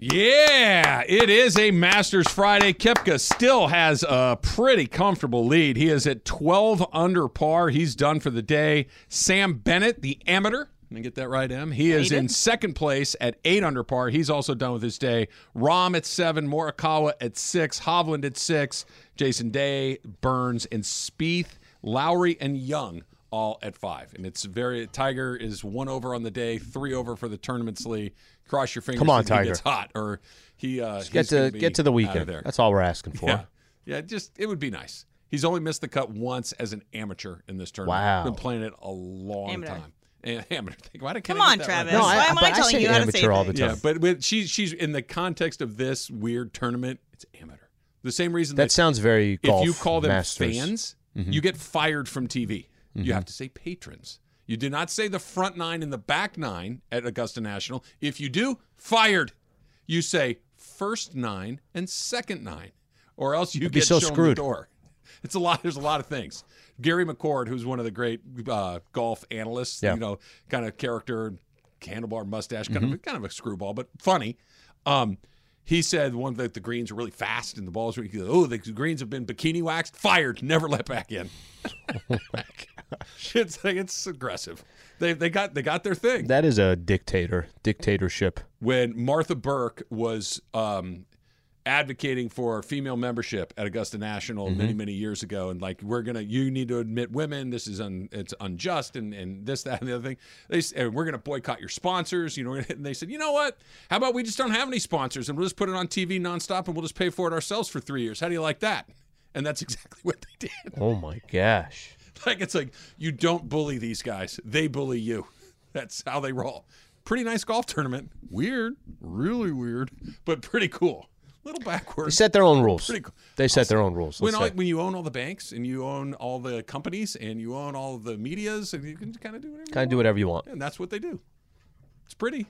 Yeah, it is a Masters Friday. Koepka still has a pretty comfortable lead. He is at 12 under par. He's done for the day. Sam Bennett, the amateur, let me get that right, Em. He is in second place at eight under par. He's also done with his day. Rahm at seven, Morikawa at six, Hovland at six, Jason Day, Burns, and Spieth, Lowry, and Young all at five. And it's very Tiger is one over on the day, three over for the tournament's sleeve. Cross your fingers. Come on, that Tiger. gets hot or he uh, Get he's gonna to be get to the out weekend. there. That's all we're asking for. Yeah. Yeah, just it would be nice. He's only missed the cut once as an amateur in this tournament. Wow. Been playing it a long Amateur. time. And amateur. Why can't Come I on, get that right? Travis. No, Why I, am I I telling say you how to amateur say all the time. Yeah, but with, she's she's in the context of this weird tournament, it's amateur. The same reason that sounds very golf if you call them masters. fans, Mm-hmm. you get fired from TV. You have to say patrons. You do not say the front nine and the back nine at Augusta National. If you do, fired. You say first nine and second nine, or else you get so shown screwed. the door. It's a lot. There's a lot of things. Gary McCord, who's one of the great uh, golf analysts, Yeah. you know, kind of character, handlebar mustache, kind Mm-hmm. of kind of a screwball, but funny. Um, he said one that the greens are really fast and the balls. Goes, oh, the greens have been bikini waxed, fired, never let back in. it's like it's aggressive. They they got they got their thing. That is a dictator dictatorship. when Martha Burk was um, advocating for female membership at Augusta National many many years ago, and like we're gonna you need to admit women. This is un, it's unjust, and and this that and the other thing. They and we're gonna boycott your sponsors. You know, and they said, you know what? How about we just don't have any sponsors, and we'll just put it on TV nonstop, and we'll just pay for it ourselves for three years. How do you like that? And that's exactly what they did. Oh my gosh. Like it's like you don't bully these guys; they bully you. That's how they roll. Pretty nice golf tournament. Weird, really weird, but pretty cool. Little They backwards. set their own rules. Pretty cool. They set their own rules. When, all, when you own all the banks and you own all the companies and you own all the medias, and you can kind of do whatever. Kind of you do whatever you want. want. And that's what they do. It's pretty.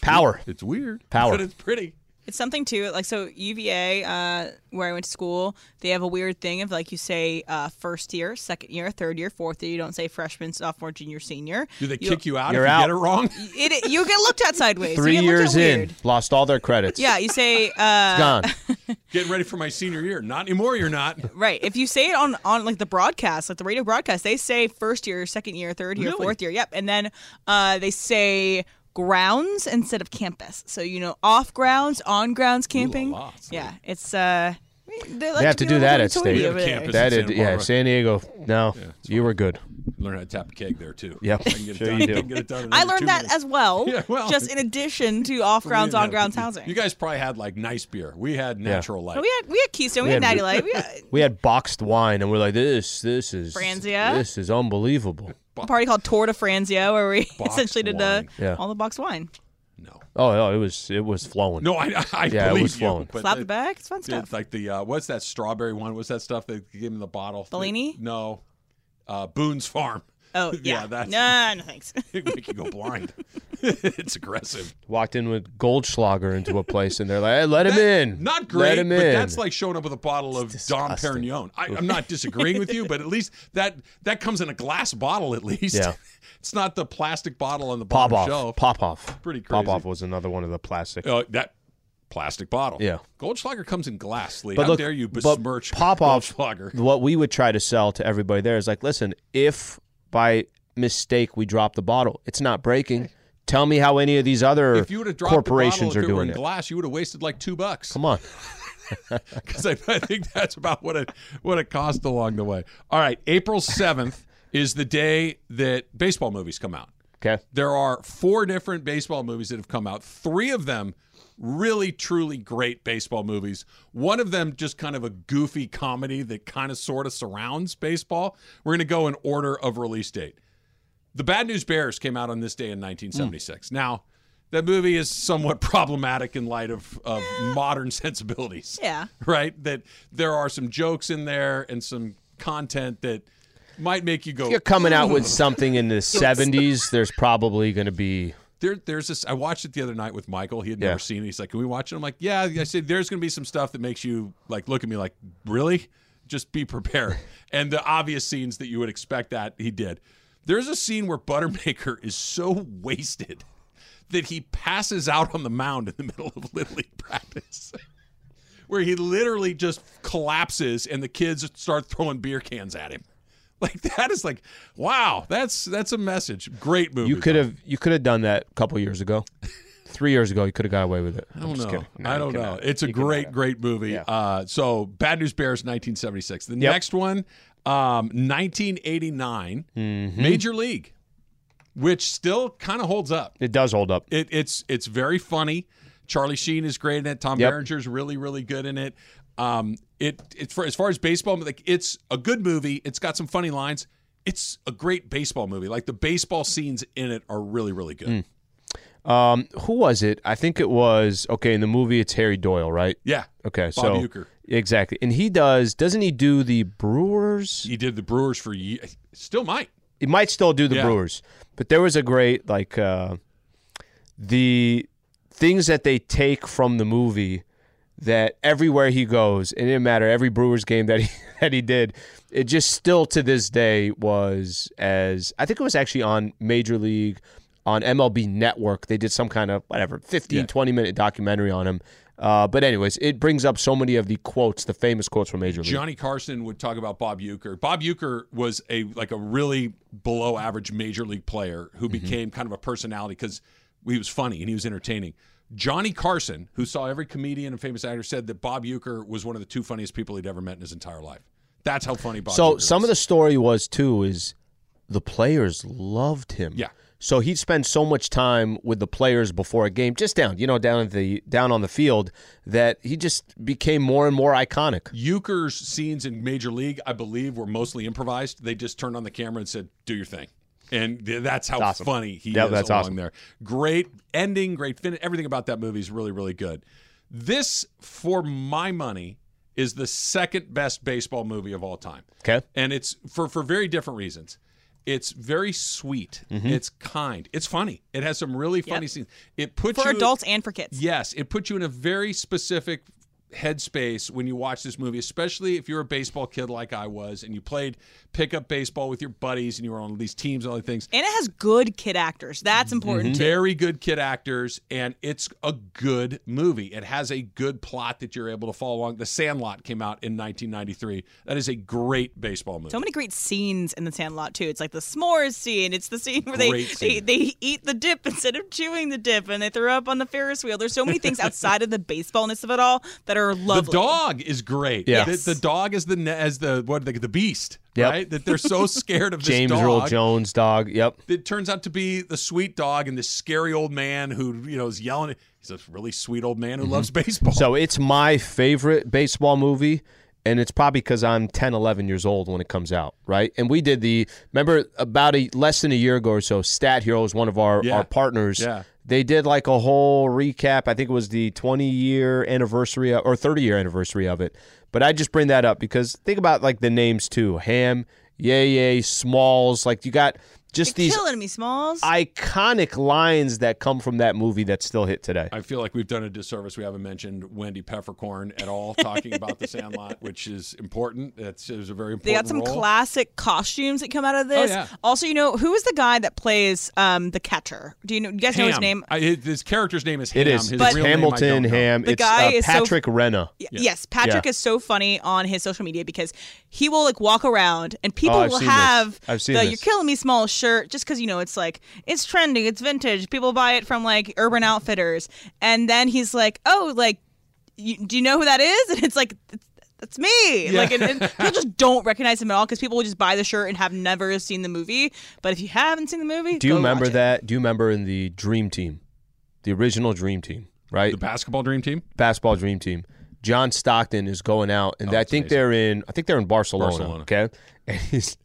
Power. It's weird. Power. But it's pretty. It's something too, like so UVA, uh, where I went to school, they have a weird thing of like you say uh, first year, second year, third year, fourth year. You don't say freshman, sophomore, junior, senior. Do they You- kick you out You're if you get it wrong? It, you get looked at sideways. Three you get looked years in, weird. lost all their credits. Yeah, you say uh, Gone. Getting ready for my senior year. Not anymore. You're not. right. If you say it on on like the broadcast, like the radio broadcast, they say first year, second year, third year, Really? fourth year. Yep, and then uh, they say grounds instead of campus. So you know, off grounds, on grounds camping. la, it's yeah, it's uh. They, like They have to be do that at state. hoity We have over there. campus. That in is, yeah, San Diego. No, it's you were good. Learn how to tap a keg there too. Yep. I can get it Sure done. you I do. can get it done in I learned that minutes. as well. Yeah, well. just in addition to off grounds, on grounds housing. You guys probably had like nice beer. We had natural light. But we had we had Keystone, we, We had had- Natty Light, we had We had boxed wine, and we're like, this, this is Franzia. This is unbelievable. A party called Tour de Franzia where we Boxed essentially did uh, wine. Yeah. all the boxed wine. no, Oh, no, it was, it was flowing. no, I, I Yeah, it believe was you, flowing. but Slap it- the back, it's fun stuff. It's like the uh, what's that strawberry one? What's that stuff they gave him the bottle? Bellini? No, uh, Boone's Farm. Oh Yeah, yeah, that's- no, no thanks. It make you go blind. it's aggressive. Walked in with Goldschlager into a place, and they're like, hey, let him in. Not great, Let him but in. that's like showing up with a bottle of Dom. Perignon. I, I'm not disagreeing with you, but at least that that comes in a glass bottle. At least, Yeah. it's not the plastic bottle on the Pop bottom off. shelf. Pop off. Pretty crazy. Pop off was another one of the plastic. Uh, that plastic bottle. Yeah. Goldschlager comes in glass. Lee. But How look, dare you besmirch Pop off. Goldschlager? What we would try to sell to everybody there is like, listen, if by mistake we drop the bottle, it's not breaking. Tell me how any of these other If you would have dropped corporations the bottle, if are it were doing in it. glass, you would have wasted like two bucks. Come on. because I, I think that's about what it what it cost along the way. All right, April seventh is the day that baseball movies come out. Okay. There are four different baseball movies that have come out. Three of them really truly great baseball movies. One of them just kind of a goofy comedy that kind of sort of surrounds baseball. We're going to go in order of release date. The Bad News Bears came out on this day in 1976. Hmm. Now, that movie is somewhat problematic in light of, of modern sensibilities. Yeah. Right? That there are some jokes in there and some content that might make you go. You're coming out with something in the 70s. There's probably going to be. There, there's this. I watched it the other night with Michael. He had Yeah. never seen it. He's like, "Can we watch it?" I'm like, "Yeah." I said, "There's going to be some stuff that makes you like look at me like, really? Just be prepared." and the obvious scenes that you would expect that he did. There's a scene where Buttermaker is so wasted that he passes out on the mound in the middle of little league practice, where he literally just collapses and the kids start throwing beer cans at him. Like that is like, wow, that's that's a message. Great movie. You could though. have you could have done that a couple years ago. Three years ago, you could have got away with it. I don't know. I don't know. It's a great, great movie. Yeah. Uh, so, Bad News Bears, 1976. The Yep. next one, um, 1989, Mm-hmm. Major League, which still kind of holds up. It does hold up. It, it's it's very funny. Charlie Sheen is great in it. Tom Yep. Berenger's really, really good in it. Um, it it for as far as baseball, like it's a good movie. It's got some funny lines. It's a great baseball movie. Like the baseball scenes in it are really, really good. Um, who was it? I think it was okay. In the movie, it's Harry Doyle, right? Yeah. Okay, Bob so exactly, and he does. Doesn't he do the Brewers? He did the Brewers for years. Still might. He might still do the Yeah. Brewers, but there was a great like uh, the things that they take from the movie that everywhere he goes, it didn't matter every Brewers game that he that he did, it just still to this day was as I think it was actually on Major League on MLB Network. They did some kind of whatever 15 Yeah. 20 minute documentary on him. Uh, but anyways, it brings up so many of the quotes, the famous quotes from Major League. Johnny Carson would talk about Bob Uecker. Bob Uecker was a like a really below average major league player who became kind of a personality because he was funny and he was entertaining. Johnny Carson, who saw every comedian and famous actor, said that Bob Uecker was one of the two funniest people he'd ever met in his entire life. That's how funny Bob. So some is. of the story was too is the players loved him. Yeah. So he'd spend so much time with the players before a game, just down, you know, down the down on the field, that he just became more and more iconic. Uecker's scenes in Major League, I believe, were mostly improvised. They just turned on the camera and said, "Do your thing," and th- that's how Awesome. funny he Yep, is that's along awesome. there. Great ending, great finish. Everything about that movie is really, really good. This, for my money, is the second best baseball movie of all time, Okay. and it's for for very different reasons. It's very sweet. Mm-hmm. It's kind. It's funny. It has some really funny scenes. It puts for you adults and for kids. Yes, it puts you in a very specific headspace when you watch this movie, especially if you're a baseball kid like I was and you played pickup baseball with your buddies and you were on these teams and all these things. And it has good kid actors. That's mm-hmm. important too. Very good kid actors, and it's a good movie. It has a good plot that you're able to follow along. The Sandlot came out in 1993. That is a great baseball movie. So many great scenes in the Sandlot too. It's like the s'mores scene. It's the scene where they, Great they they eat the dip instead of chewing the dip, and they throw up on the Ferris wheel. There's so many things outside of the baseballness of it all that are the dog is great. Yeah. The, the dog is the as the what the, the beast, Yep. right? That they're so scared of this James dog. Earl Jones dog. Yep. it turns out to be the sweet dog and this scary old man who you know is yelling. He's a really sweet old man who loves baseball. Mm-hmm. So it's my favorite baseball movie, and it's probably because I'm 10, 11 years old when it comes out, right? And we did the remember about a less than a year ago or so. Stat Hero is one of our Yeah. our partners. Yeah. They did like a whole recap. I think it was the 20 year anniversary of, or 30 year anniversary of it. But I just bring that up because think about like the names too: Ham, Yay Yay, Smalls. Like you got just You're these killing me, Smalls. iconic lines that come from that movie that still hit today. I feel like we've done a disservice. We haven't mentioned Wendy Peppercorn at all, talking about the Sandlot, which is important. That's is a very important. They got some role. classic costumes that come out of this. Oh, yeah. Also, you know, who is the guy that plays um, the catcher? Do you know? You guys know his name? I, his, his character's name is Ham. It is His But- real name Hamilton don't. Ham. The it's guy uh, is so- Patrick Renna. Y- Yes, Patrick Yeah. is so funny on his social media because he will like walk around and people Oh, I've will seen this. have I've seen the this. "You're killing me" small shirt just because you know it's like it's trending, it's vintage. People buy it from like Urban Outfitters, and then he's like, "Oh, like, you, do you know who that is?" And it's like. "That's- That's me. Like, and, and people just don't recognize him at all because people will just buy the shirt and have never seen the movie. But if you haven't seen the movie, Do you go remember watch it. that? Do you remember in the Dream Team, the original Dream Team, right? The basketball dream team. basketball Dream Team. John Stockton is going out, and oh, I think amazing. they're in. I think they're in Barcelona. Barcelona. Okay, and he's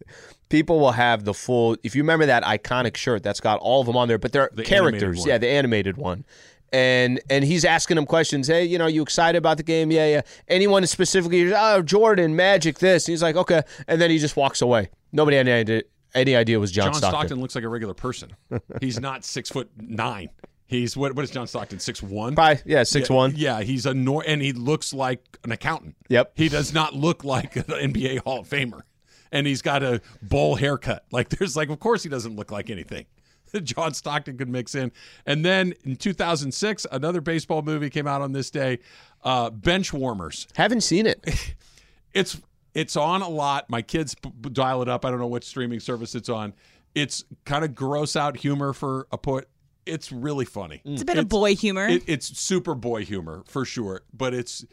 people will have the full. If you remember that iconic shirt, that's got all of them on there, but they're The characters. Yeah, the animated one. And and he's asking them questions. Hey, you know, you excited about the game? Yeah, yeah. Anyone specifically? Oh, Jordan, Magic, this. He's like, okay, and then he just walks away. Nobody had any idea, any idea was John, John Stockton. Stockton. looks like a regular person. He's not six foot nine. He's what? What is John Stockton? Six one. Probably, yeah, six one. Yeah, he's a nor- and he looks like an accountant. Yep. He does not look like an NBA Hall of Famer, and he's got a bowl haircut. Like there's like, of course he doesn't look like anything. John Stockton could mix in, and then in 2006, another baseball movie came out on this day, uh, Bench Warmers. Haven't seen it. It's it's on a lot. My kids p- p- dial it up. I don't know what streaming service it's on. It's kind of gross out humor for a put. It's really funny. It's a bit of boy humor. It, it's super boy humor for sure, but it's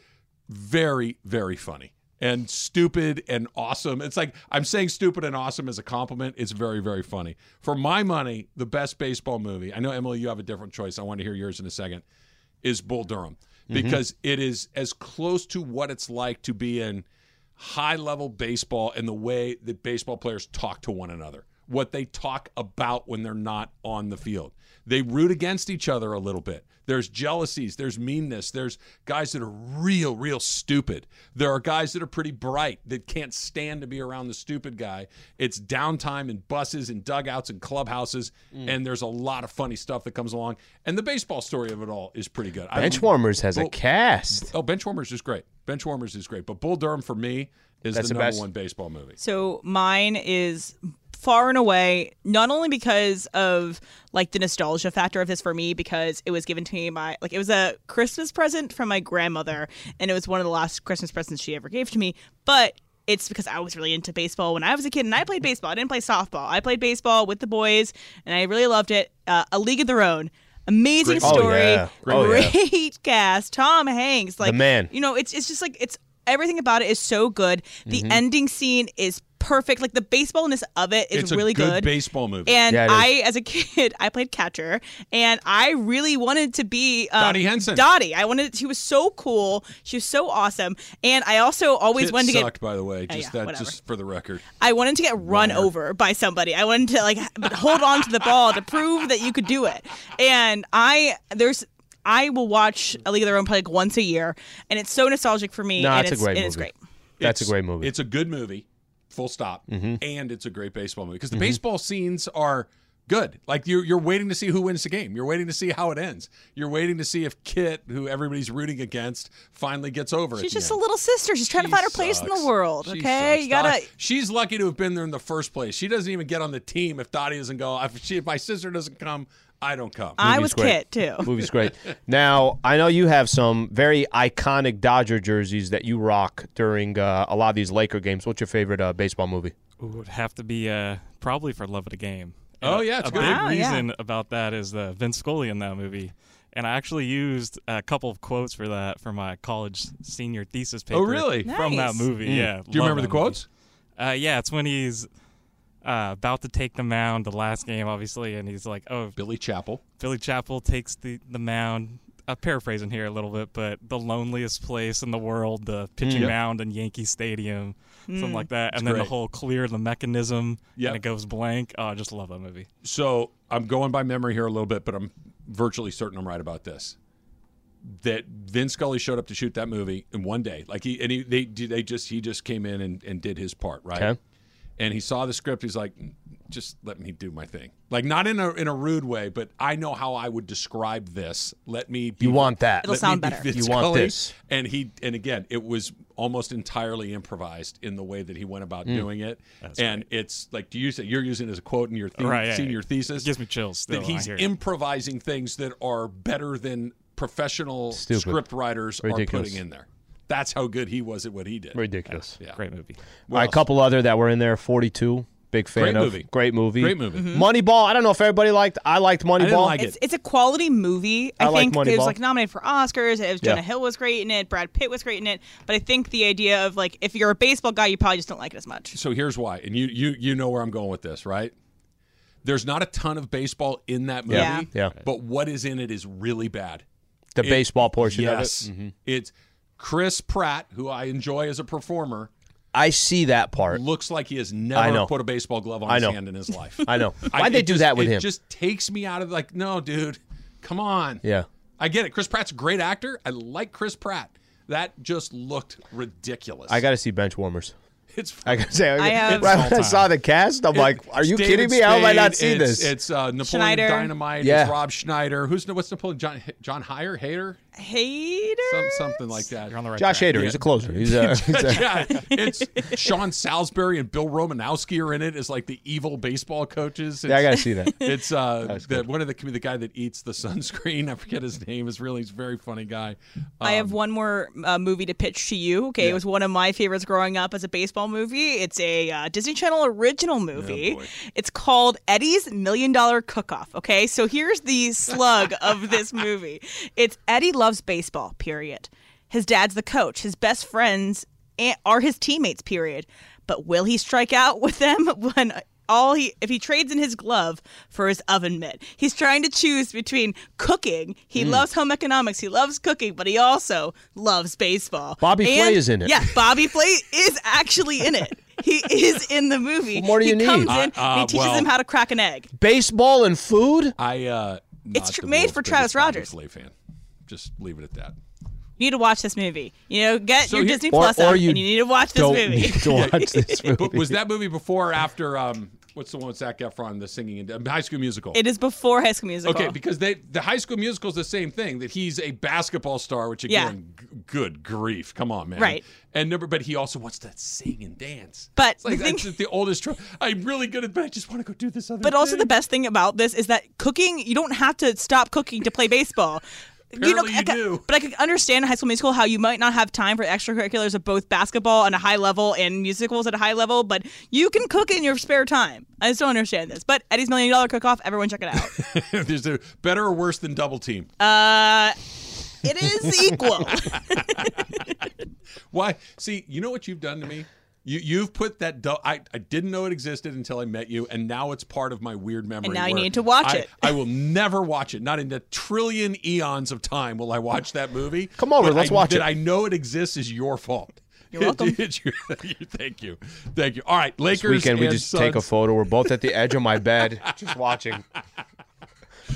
very, very funny and stupid and awesome. It's like I'm saying stupid and awesome as a compliment. It's very, very funny. For my money, the best baseball movie, I know, Emily, you have a different choice. I want to hear yours in a second, is Bull Durham mm-hmm. because it is as close to what it's like to be in high level baseball and the way that baseball players talk to one another, what they talk about when they're not on the field. They root against each other a little bit. There's jealousies, there's meanness, there's guys that are real, real stupid. There are guys that are pretty bright that can't stand to be around the stupid guy. It's downtime in buses and dugouts and clubhouses, mm. and there's a lot of funny stuff that comes along. And the baseball story of it all is pretty good. I- Benchwarmers has a cast. Oh, Benchwarmers is great. Benchwarmers is great, but Bull Durham for me is That's the the number best. one baseball movie. So mine is far and away not only because of like the nostalgia factor of this for me because it was given to me by like it was a Christmas present from my grandmother and it was one of the last Christmas presents she ever gave to me, but it's because I was really into baseball when I was a kid and I played baseball. I didn't play softball. I played baseball with the boys and I really loved it. Uh, a League of Their Own. Amazing Great- Oh, story. yeah. Oh, yeah. Great cast. Tom Hanks. Like man. you know, it's it's just like it's everything about it is so good. The Mm-hmm. ending scene is perfect. Like the baseballness of it is really good. it's really a good, good. baseball movie. and Yeah. I, as a kid, I played catcher, and I really wanted to be um, Dottie Hinson. Dottie, I wanted. She was so cool. She was so awesome, and I also always It wanted to sucked, get. by the way. Oh, Just yeah, that, whatever. just for the record. I wanted to get run Liar. over by somebody. I wanted to like hold on to the ball to prove that you could do it. And I there's. I will watch A League of Their Own play like once a year, and it's so nostalgic for me. No, and it's a great and it's movie. great. That's a great movie. It's a good movie, full stop, Mm-hmm. and it's a great baseball movie because the baseball scenes are good. Like you're you're waiting to see who wins the game. You're waiting to see how it ends. You're waiting to see if Kit, who everybody's rooting against, finally gets over it. She's just a little sister. She's trying to find her place in the world. Okay, you gotta. She's lucky to have been there in the first place. She doesn't even get on the team if Dottie doesn't go. If, she, if my sister doesn't come, I don't come. I Movie's was great. Kit too. Movie's great. Now, I know you have some very iconic Dodger jerseys that you rock during uh, a lot of these Laker games. What's your favorite uh, baseball movie? Ooh, It would have to be uh, probably for love of the game. And Oh, yeah, it's a good. big Wow, yeah. reason about that is the Vin Scully in that movie, and I actually used a couple of quotes for that for my college senior thesis paper. Oh, really? From that Nice. movie, yeah. Do you remember the quotes? Uh, yeah, it's when he's uh, about to take the mound, the last game, obviously, and he's like, "Oh, Billy Chapel. Billy Chapel takes the the mound." I'm paraphrasing here a little bit, but the loneliest place in the world, the pitching Yep. mound in Yankee Stadium, something like that, and then great. the whole clear the mechanism, Yep. and it goes blank. Oh, I just love that movie. So I'm going by memory here a little bit, but I'm virtually certain I'm right about this. That Vin Scully showed up to shoot that movie in one day, like he and he they they just he just came in and, and did his part, right? Okay. And he saw the script. He's like, just let me do my thing, like not in a in a rude way, but I know how I would describe this. Let me. Be, You want that. It'll sound be better. Vin You want Scully. this. And he and again, it was almost entirely improvised in the way that he went about Hmm. doing it. That's and it's like, do you say you're using it as a quote in your the- Right, yeah, senior it thesis? gives me chills still that he's hear it. improvising things that are better than professional Stupid. script writers Ridiculous. are putting in there. That's how good he was at what he did. Ridiculous. Yeah. Great movie. All right, a couple other that were in there. Forty-two. Big fan Great of. movie. Great movie. Great movie. Mm-hmm. Moneyball. I don't know if everybody liked. I liked Moneyball. didn't like it. It's it's a quality movie. I, I like think it was like nominated for Oscars. It was Jonah Yeah. Hill was great in it. Brad Pitt was great in it. But I think the idea of like if you're a baseball guy, you probably just don't like it as much. So here's why, and you you you know where I'm going with this, right? There's not a ton of baseball in that movie, Yeah. Yeah. but what is in it is really bad. the It- baseball portion yes. of it. Mm-hmm. It's Chris Pratt, who I enjoy as a performer, I see that part. looks like he has I never know. put a baseball glove on I his hand in his life. I know. I- Why'd they do just- that with it him? just takes me out of like, no, dude, come on. yeah. I get it. Chris Pratt's a great actor. I like Chris Pratt. That just looked ridiculous. I got to see bench warmers. it's I gotta say, I have- right when I saw the cast, I'm like, "Are you It's kidding David me? How have I not Spade, seen it's, this?" It's uh, Napoleon Schneider. Dynamite. Yeah. It's Rob Schneider. Who's what's Napoleon? John John Heyer, Hader, Some, something like that. You're on the right Josh track. Hader, he's a closer. He's a, he's a yeah, it's Sean Salisbury and Bill Romanowski are in it as like the evil baseball coaches. yeah, I gotta see that. It's uh, That's the, one of the the guy that eats the sunscreen. I forget his name. Is really he's a very funny guy. I Um, have one more uh, movie to pitch to you. Okay, Yeah. it was one of my favorites growing up as a baseball movie. It's a uh, Disney Channel original movie. boy. it's called Eddie's Million Dollar Cook Off. Okay, so here's the slug of this movie. It's Eddie loves baseball. Period. His dad's the coach. His best friends are his teammates. Period. But will he strike out with them when? All he if he trades in his glove for his oven mitt. He's trying to choose between cooking. He Hmm. loves home economics. He loves cooking, but he also loves baseball. Bobby Flay is in it. Yeah, Bobby Flay is actually in it. He is in the movie. What more do he you need? comes in Uh, uh, he teaches well- him how to crack an egg. Baseball and food. I uh, It's tr- the made for biggest Travis Bobby Rogers. Flay fan. Just leave it at that. You need to watch this movie. You know, get So your here- Disney Or- Plus or out you and you need to watch this Don't movie. need to watch this movie. But was that movie before or after? Um, what's the one with Zac Efron, the singing in High School Musical? It is before High School Musical. Okay, because they the High School Musical is the same thing that he's a basketball star, which again, g- good grief, come on, man, Right. And number, but he also wants to sing and dance. But It's like the thing- that's the oldest. Tro- I'm really good at, but I just want to go do this other. Thing. But also the best thing about this is that cooking, you don't have to stop cooking to play baseball. Apparently you I ca- do. But I can understand in High School Musical how you might not have time for extracurriculars of both basketball and a high level and musicals at a high level, but you can cook in your spare time. I just don't understand this. But Eddie's Million Dollar Cook Off, everyone check it out. There's a better or worse than Double Team. uh, it is equal. Why? See, you know what you've done to me. You you've put that. Du- I I didn't know it existed until I met you, and now it's part of my weird memory. And now you where need to watch I- it. I will never watch it. Not in a trillion eons of time will I watch that movie. Come over, let's I- watch that it. I know it exists is your fault. You're welcome. Thank you, thank you. All right, Lakers. This weekend we and just take a photo. We're both at the edge of my bed, just watching.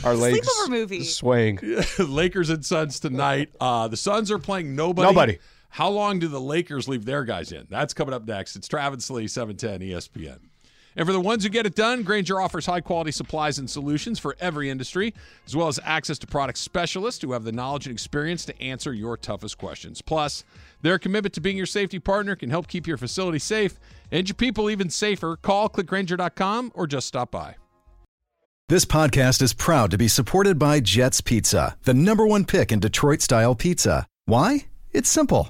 Our legs Sleepover movie. swaying. Lakers and Suns tonight. Uh, the Suns are playing nobody. Nobody. How long do the Lakers leave their guys in? That's coming up next. It's Travis Lee, E 710 ESPN. And for the ones who get it done, Grainger offers high quality supplies and solutions for every industry, as well as access to product specialists who have the knowledge and experience to answer your toughest questions. Plus, their commitment to being your safety partner can help keep your facility safe and your people even safer. Call clickgrainger.com or just stop by. This podcast is proud to be supported by Jets Pizza, the number one pick in Detroit style pizza. Why? It's simple.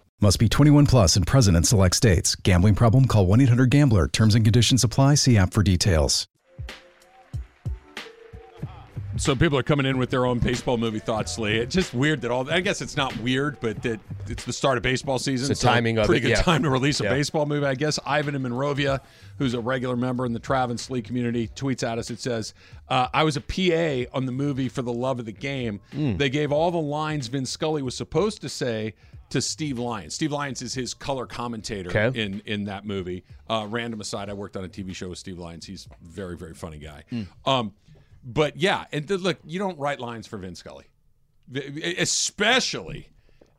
Must be 21 plus and present in select states. Gambling problem? Call 1 800 Gambler. Terms and conditions apply. See app for details. So people are coming in with their own baseball movie thoughts, Lee. It's just weird that all. I guess it's not weird, but that it's the start of baseball season. It's the so timing of pretty it, good yeah. time to release a Yeah. baseball movie. I guess Ivan in Monrovia, who's a regular member in the Travis Lee community, tweets at us. It says, uh, "I was a PA on the movie for the love of the game. Hmm. They gave all the lines Vin Scully was supposed to say." To Steve Lyons. Steve Lyons is his color commentator Okay. in in that movie. Uh, random aside, I worked on a TV show with Steve Lyons. He's a very very funny guy. Um, but yeah, and th- look, you don't write lines for Vin Scully, especially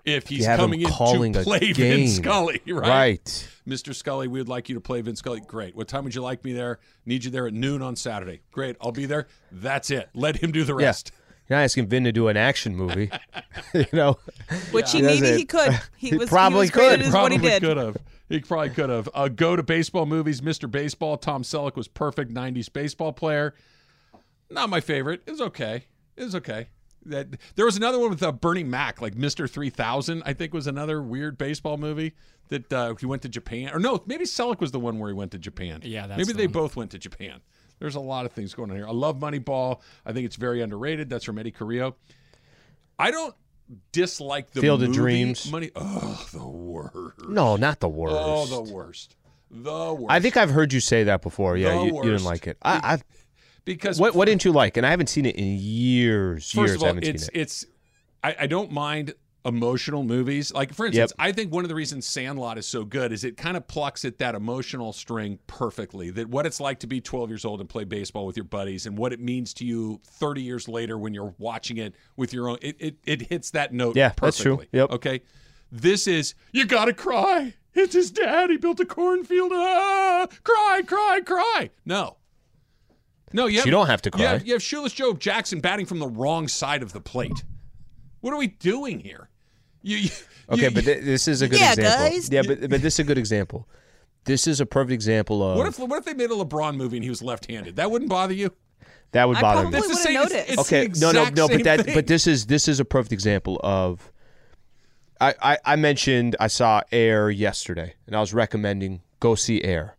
if he's You have him coming in to play. Vin Scully, right? Right. Mr. Scully, we would like you to play Vin Scully. Great. What time would you like me there? Need you there at noon on Saturday. Great. I'll be there. That's it. Let him do the Yeah. Rest. You're not asking Vin to do an action movie. you know, Which he He maybe doesn't- he could. He, He was probably he was could. credited as what Probably he did. could have. He probably could have. Uh, go to baseball movies. Mr. Baseball. Tom Selleck was perfect. '90s baseball player. Not my favorite. It was okay. It was okay. That there was another one with uh, Bernie Mac, like Mr. 3000. I think was another weird baseball movie that uh, he went to Japan. Or no, maybe Selleck was the one where he went to Japan. Yeah, that's maybe the they one. both went to Japan. There's a lot of things going on here. I love Moneyball. I think it's very underrated. That's from Eddie Carrillo. I don't dislike the Field of Dreams. Money. Oh, the worst. no, not the worst. Oh, the worst. The worst. I think I've heard you say that before. Yeah, you, you didn't like it. I, I because what what didn't you like? And I haven't seen it in years. first years of I all, haven't it's seen it. it's I, I don't mind emotional movies. Like for instance, Yep. I think one of the reasons Sandlot is so good is it kind of plucks at that emotional string perfectly. That what it's like to be 12 years old and play baseball with your buddies, and what it means to you 30 years later when you're watching it with your own. It it, it hits that note. Yeah, perfectly. that's true. Yep. Okay, this is you gotta cry. It's his dad. He built a cornfield. Ah, cry, cry, cry. No. No, you, have, don't have to You cry. have, you have Shoeless Joe Jackson batting from the wrong side of the plate. What are we doing here? You, you- Okay, you- but th- this is a good Yeah, example. guys. Yeah, but but this is a good example. This is a perfect example of what if what if they made a LeBron movie and he was left-handed? That wouldn't bother you. that would bother probably me. That's the wouldn't same- notice. it's the Okay, no, no, no, but that thing. but this is this is a perfect example of. I, I I mentioned I saw Air yesterday, and I was recommending go see Air.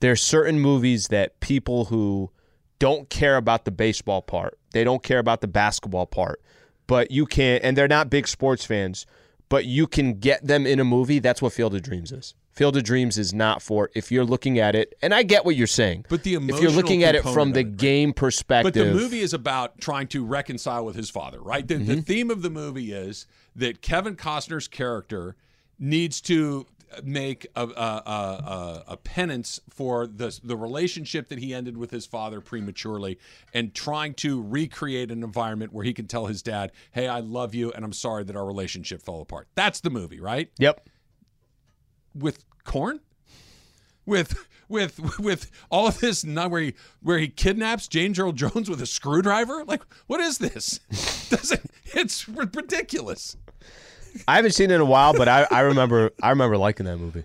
There's certain movies that people who don't care about the baseball part, they don't care about the basketball part, but you can't, and they're not big sports fans, but you can get them in a movie. That's what Field of Dreams is. Field of Dreams is not for if you're looking at it, and I get what you're saying. But the if you're looking at it from the it, right? game perspective, But the movie is about trying to reconcile with his father, right? The, Mm-hmm. the theme of the movie is that Kevin Costner's character needs to make a, a, a, a, penance for the the relationship that he ended with his father prematurely, and trying to recreate an environment where he can tell his dad, "Hey, I love you, and I'm sorry that our relationship fell apart." That's the movie, right? Yep. with corn with with with all of this not where he where he kidnaps James Earl Jones with a screwdriver like what is this doesn't it's ridiculous I haven't seen it in a while, but I, I remember I remember liking that movie.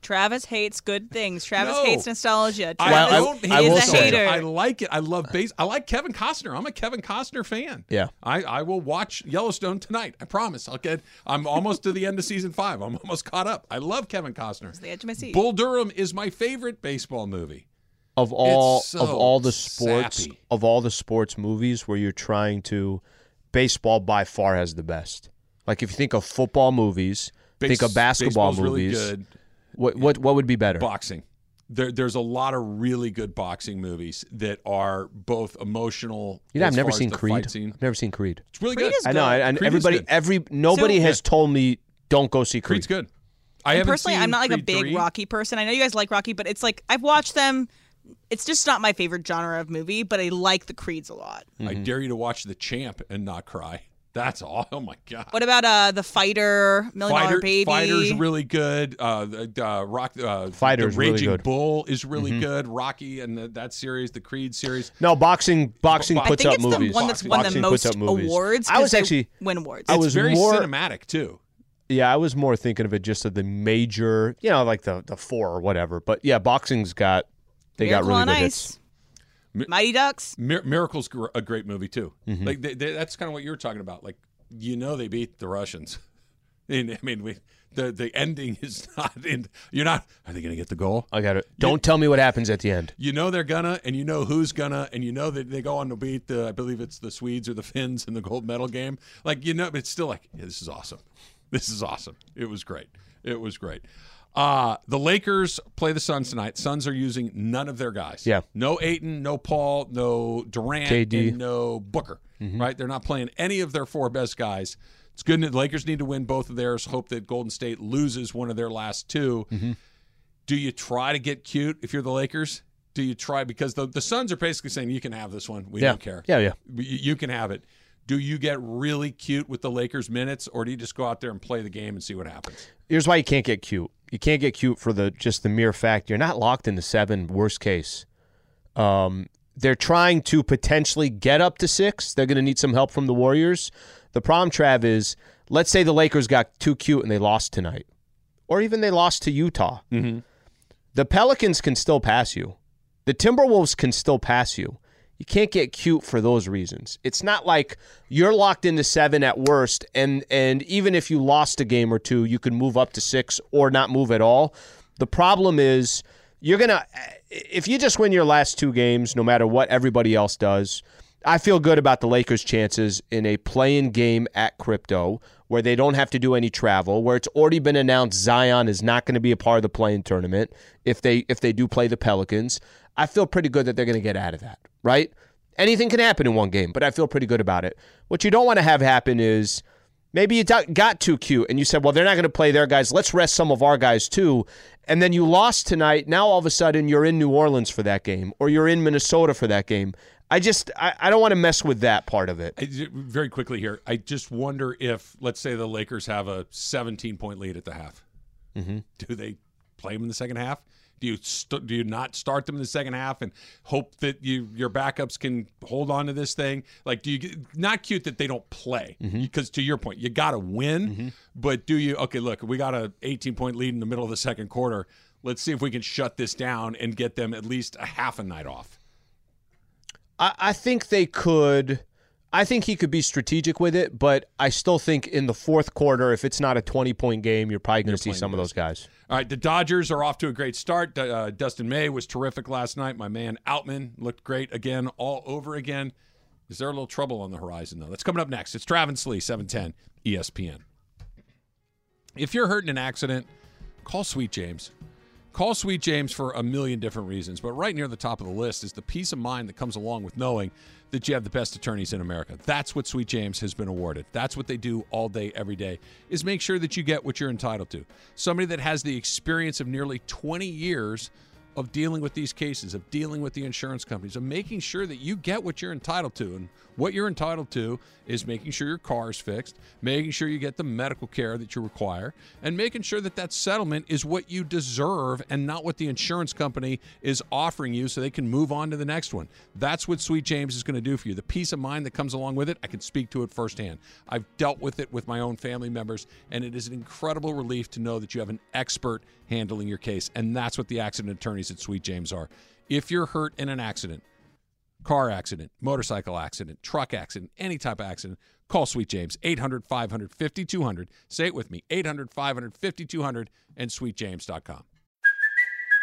Travis hates good things. Travis No. hates nostalgia. I Travis don't I will is a say- hater. I like it I love base I like Kevin Costner I'm a Kevin Costner fan Yeah. I I will watch Yellowstone tonight I promise I'll get I'm almost to the end of season 5 I'm almost caught up I love Kevin Costner the edge of my seat. Bull Durham is my favorite baseball movie Of all so of all the sports sappy. of all the sports movies where you're trying to baseball by far has the best. Like if you think of football movies, think of basketball baseball's really movies. good. What what what would be better? boxing. There, there's a lot of really good boxing movies that are both emotional. You know, I've never seen the Creed. Scene. I've never seen Creed. It's really Creed good. is I know, and Creed is everybody, good. every nobody So- has told me don't go see Creed. Creed's good. I And haven't personally, seen I'm not like a big 3. Rocky person. I know you guys like Rocky, but it's like I've watched them. It's just not my favorite genre of movie, but I like the Creeds a lot. I mm-hmm. dare you to watch The Champ and not cry. That's all. Oh my god. What about uh the Fighter, Million Dollar Fighter, Baby? Fighter's really good. Uh, the, uh, Rock, uh, Fighter's the really good. Bull is really good. Rocky and the, that series, the Creed series. No, boxing boxing I puts I think up it's movies. the one that's won the most puts up movies. awards. I was actually win awards. I was very more- cinematic too. Yeah, I was more thinking of it just of the major, you know, like the the four or whatever. But yeah, boxing's got they Miracle got really on good Ice, hits. Mighty Ducks. Mir- Miracle's gr- a great movie too. Mm-hmm. Like they, they, that's kind of what you were talking about. Like you know they beat the Russians. And, I mean, we, the the ending is not in. You're not. Are they going to get the goal? I got it. Don't tell me what happens at the end. You know they're gonna, and you know who's gonna, and you know that they go on to beat the. I believe it's the Swedes or the Finns in the gold medal game. Like you know, but it's still like yeah, this is awesome. This is awesome. It was great. It was great. Uh, the Lakers play the Suns tonight. Suns are using none of their guys. Yeah. No Ayton, no Paul, no Durant, KD. and no Booker. Right? They're not playing any of their four best guys. It's good. The Lakers need to win both of theirs. Hope that Golden State loses one of their last 2 Do you try to get cute if you're the Lakers? Do you try because the the Suns are basically saying you can have this one. We Yeah. don't care. Yeah, yeah. You, you can have it. Do you get really cute with the Lakers minutes, or do you just go out there and play the game and see what happens? Here's why you can't get cute. You can't get cute for the just the mere fact you're not locked into seven. Worst case, um, they're trying to potentially get up to six. They're going to need some help from the Warriors. The problem, Trav, is let's say the Lakers got too cute and they lost tonight, or even they lost to Utah. Mm-hmm. The Pelicans can still pass you. The Timberwolves can still pass you. You can't get cute for those reasons. It's not like you're locked into seven at worst, and and even if you lost a game or two, you could move up to six or not move at all. The problem is you're gonna if you just win your last two games, no matter what everybody else does. I feel good about the Lakers' chances in a play-in game at Crypto where they don't have to do any travel, where it's already been announced Zion is not going to be a part of the play-in tournament if they if they do play the Pelicans. I feel pretty good that they're going to get out of that, right? Anything can happen in one game, but I feel pretty good about it. What you don't want to have happen is maybe you got too cute and you said, well, they're not going to play their guys. Let's rest some of our guys too. And then you lost tonight. Now all of a sudden you're in New Orleans for that game or you're in Minnesota for that game. I just I, I don't want to mess with that part of it. I, very quickly here, I just wonder if let's say the Lakers have a 17 point lead at the half. Mm-hmm. Do they play them in the second half? Do you st- do you not start them in the second half and hope that you your backups can hold on to this thing? Like, do you get, not cute that they don't play Mm-hmm. because to your point, you got to win. But do you? Okay, look, we got a 18 point lead in the middle of the second quarter. Let's see if we can shut this down and get them at least a half a night off. I, I think they could. I think he could be strategic with it, but I still think in the fourth quarter, if it's not a 20 point game, you're probably going to see some of those guys. All right, the Dodgers are off to a great start. Uh, Dustin May was terrific last night. My man Outman looked great again, all over again. Is there a little trouble on the horizon, though? That's coming up next. It's Travis Lee, 710 ESPN. If you're hurt in an accident, call Sweet James. Call Sweet James for a million different reasons, but right near the top of the list is the peace of mind that comes along with knowing that you have the best attorneys in America. That's what Sweet James has been awarded. That's what they do all day, every day, is make sure that you get what you're entitled to. Somebody that has the experience of nearly 20 years of dealing with these cases, of dealing with the insurance companies, of making sure that you get what you're entitled to. And what you're entitled to is making sure your car is fixed, making sure you get the medical care that you require, and making sure that that settlement is what you deserve and not what the insurance company is offering you so they can move on to the next one. That's what Sweet James is going to do for you. The peace of mind that comes along with it, I can speak to it firsthand. I've dealt with it with my own family members, and it is an incredible relief to know that you have an expert handling your case. And that's what the accident attorneys at Sweet James are. If you're hurt in an accident, car accident, motorcycle accident, truck accident, any type of accident, call Sweet James 800 500 5200. Say it with me 800 500 5200 and sweetjames.com.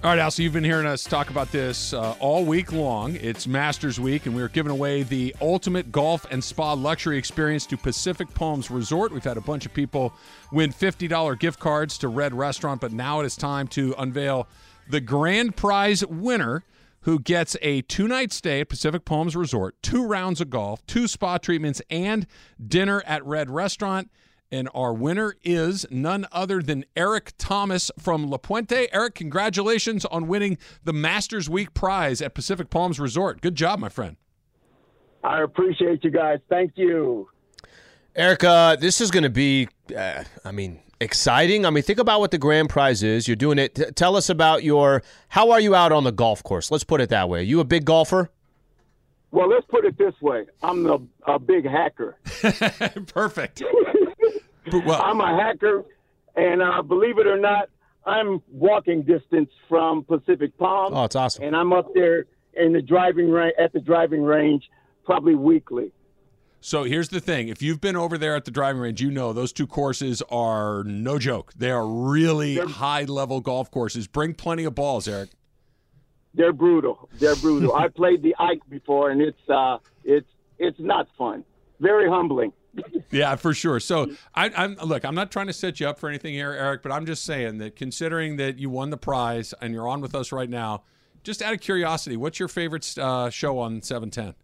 All right, Al, so you've been hearing us talk about this uh, all week long. It's Masters Week, and we're giving away the ultimate golf and spa luxury experience to Pacific Palms Resort. We've had a bunch of people win $50 gift cards to Red Restaurant, but now it is time to unveil the grand prize winner who gets a two night stay at Pacific Palms Resort, two rounds of golf, two spa treatments, and dinner at Red Restaurant. And our winner is none other than Eric Thomas from La Puente. Eric, congratulations on winning the Masters Week prize at Pacific Palms Resort. Good job, my friend. I appreciate you guys. Thank you. Erica, this is going to be, uh, I mean, exciting. I mean, think about what the grand prize is. You're doing it. T- tell us about your, how are you out on the golf course? Let's put it that way. Are you a big golfer? Well, let's put it this way I'm the, a big hacker. Perfect. well, I'm a hacker, and uh, believe it or not, I'm walking distance from Pacific Palm. Oh, it's awesome. And I'm up there in the driving range at the driving range probably weekly. So here's the thing: if you've been over there at the driving range, you know those two courses are no joke. They are really high-level golf courses. Bring plenty of balls, Eric. they're brutal. They're brutal. I played the Ike before, and it's uh, it's it's not fun. Very humbling. Yeah, for sure. So I, I'm look. I'm not trying to set you up for anything here, Eric, but I'm just saying that considering that you won the prize and you're on with us right now, just out of curiosity, what's your favorite uh, show on 710?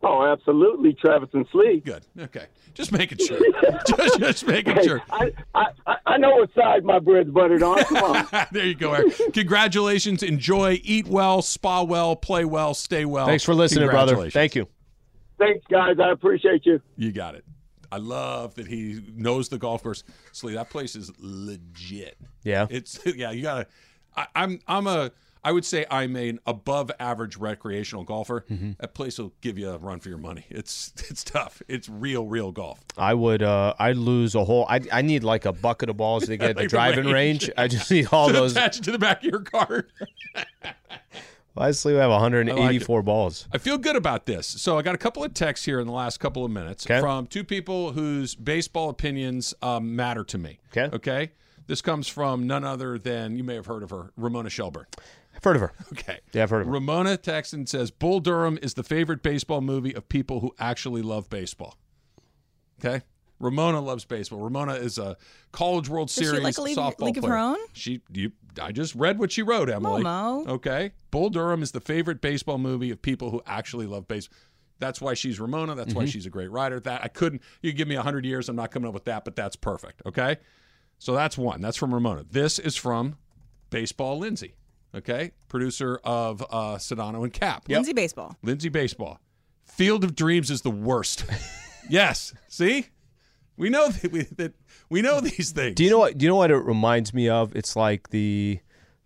Oh, absolutely, Travis and Sli. Good. Okay, just making sure. just, just making Hey, sure. I, I, I- I know what side my bread's buttered on. Come on. there you go, Eric. Congratulations. Enjoy. Eat well. Spa well. Play well. Stay well. Thanks for listening, brother. Thank you. Thanks, guys. I appreciate you. You got it. I love that he knows the golf course. Sli, that place is legit. Yeah. It's yeah. You gotta. I, I'm I'm a. I would say I'm an above average recreational golfer. Mm-hmm. That place will give you a run for your money. It's it's tough. It's real real golf. I would. Uh, I'd lose a whole. I I need like a bucket of balls to get Like the the driving range. range. I just need all To those. attach it to the back of your car. Honestly, we have 184 balls. I feel good about this. So I got a couple of texts here in the last couple of minutes Okay. from two people whose baseball opinions um, matter to me. Okay. Okay. This comes from none other than you may have heard of her, Ramona Shelburne. I've heard of her. Okay. Yeah, I've heard of her. Ramona texts and says Bull Durham is the favorite baseball movie of people who actually love baseball. Okay. Ramona loves baseball. Ramona is a College World Does she Series like a league- softball league of player. her own? She, you, I just read what she wrote, Emily. Momo. Okay. Bull Durham is the favorite baseball movie of people who actually love baseball. That's why she's Ramona. That's Mm-hmm. why she's a great writer. That I couldn't. You give me hundred years, I'm not coming up with that, but that's perfect. Okay. So that's one. That's from Ramona. This is from Baseball Lindsay. Okay, producer of uh, Sedano and Kap. Lindsay Baseball. Lindsay Baseball. Field of Dreams is the worst. yes. See, we know that we, that we know these things. Do you know what? Do you know what it reminds me of? It's like the.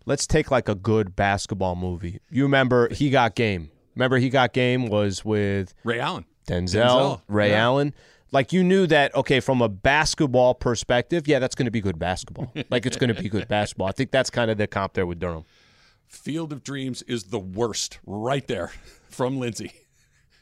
Let's take like a good basketball movie. You remember He Got Game? Remember He Got Game was with Ray Allen. Denzel, Denzel, Ray yeah. Allen. Like you knew that okay from a basketball perspective, yeah, that's going to be good basketball. like it's going to be good basketball. I think that's kind of the comp there with Durham. Field of Dreams is the worst, right there, from Lindsay.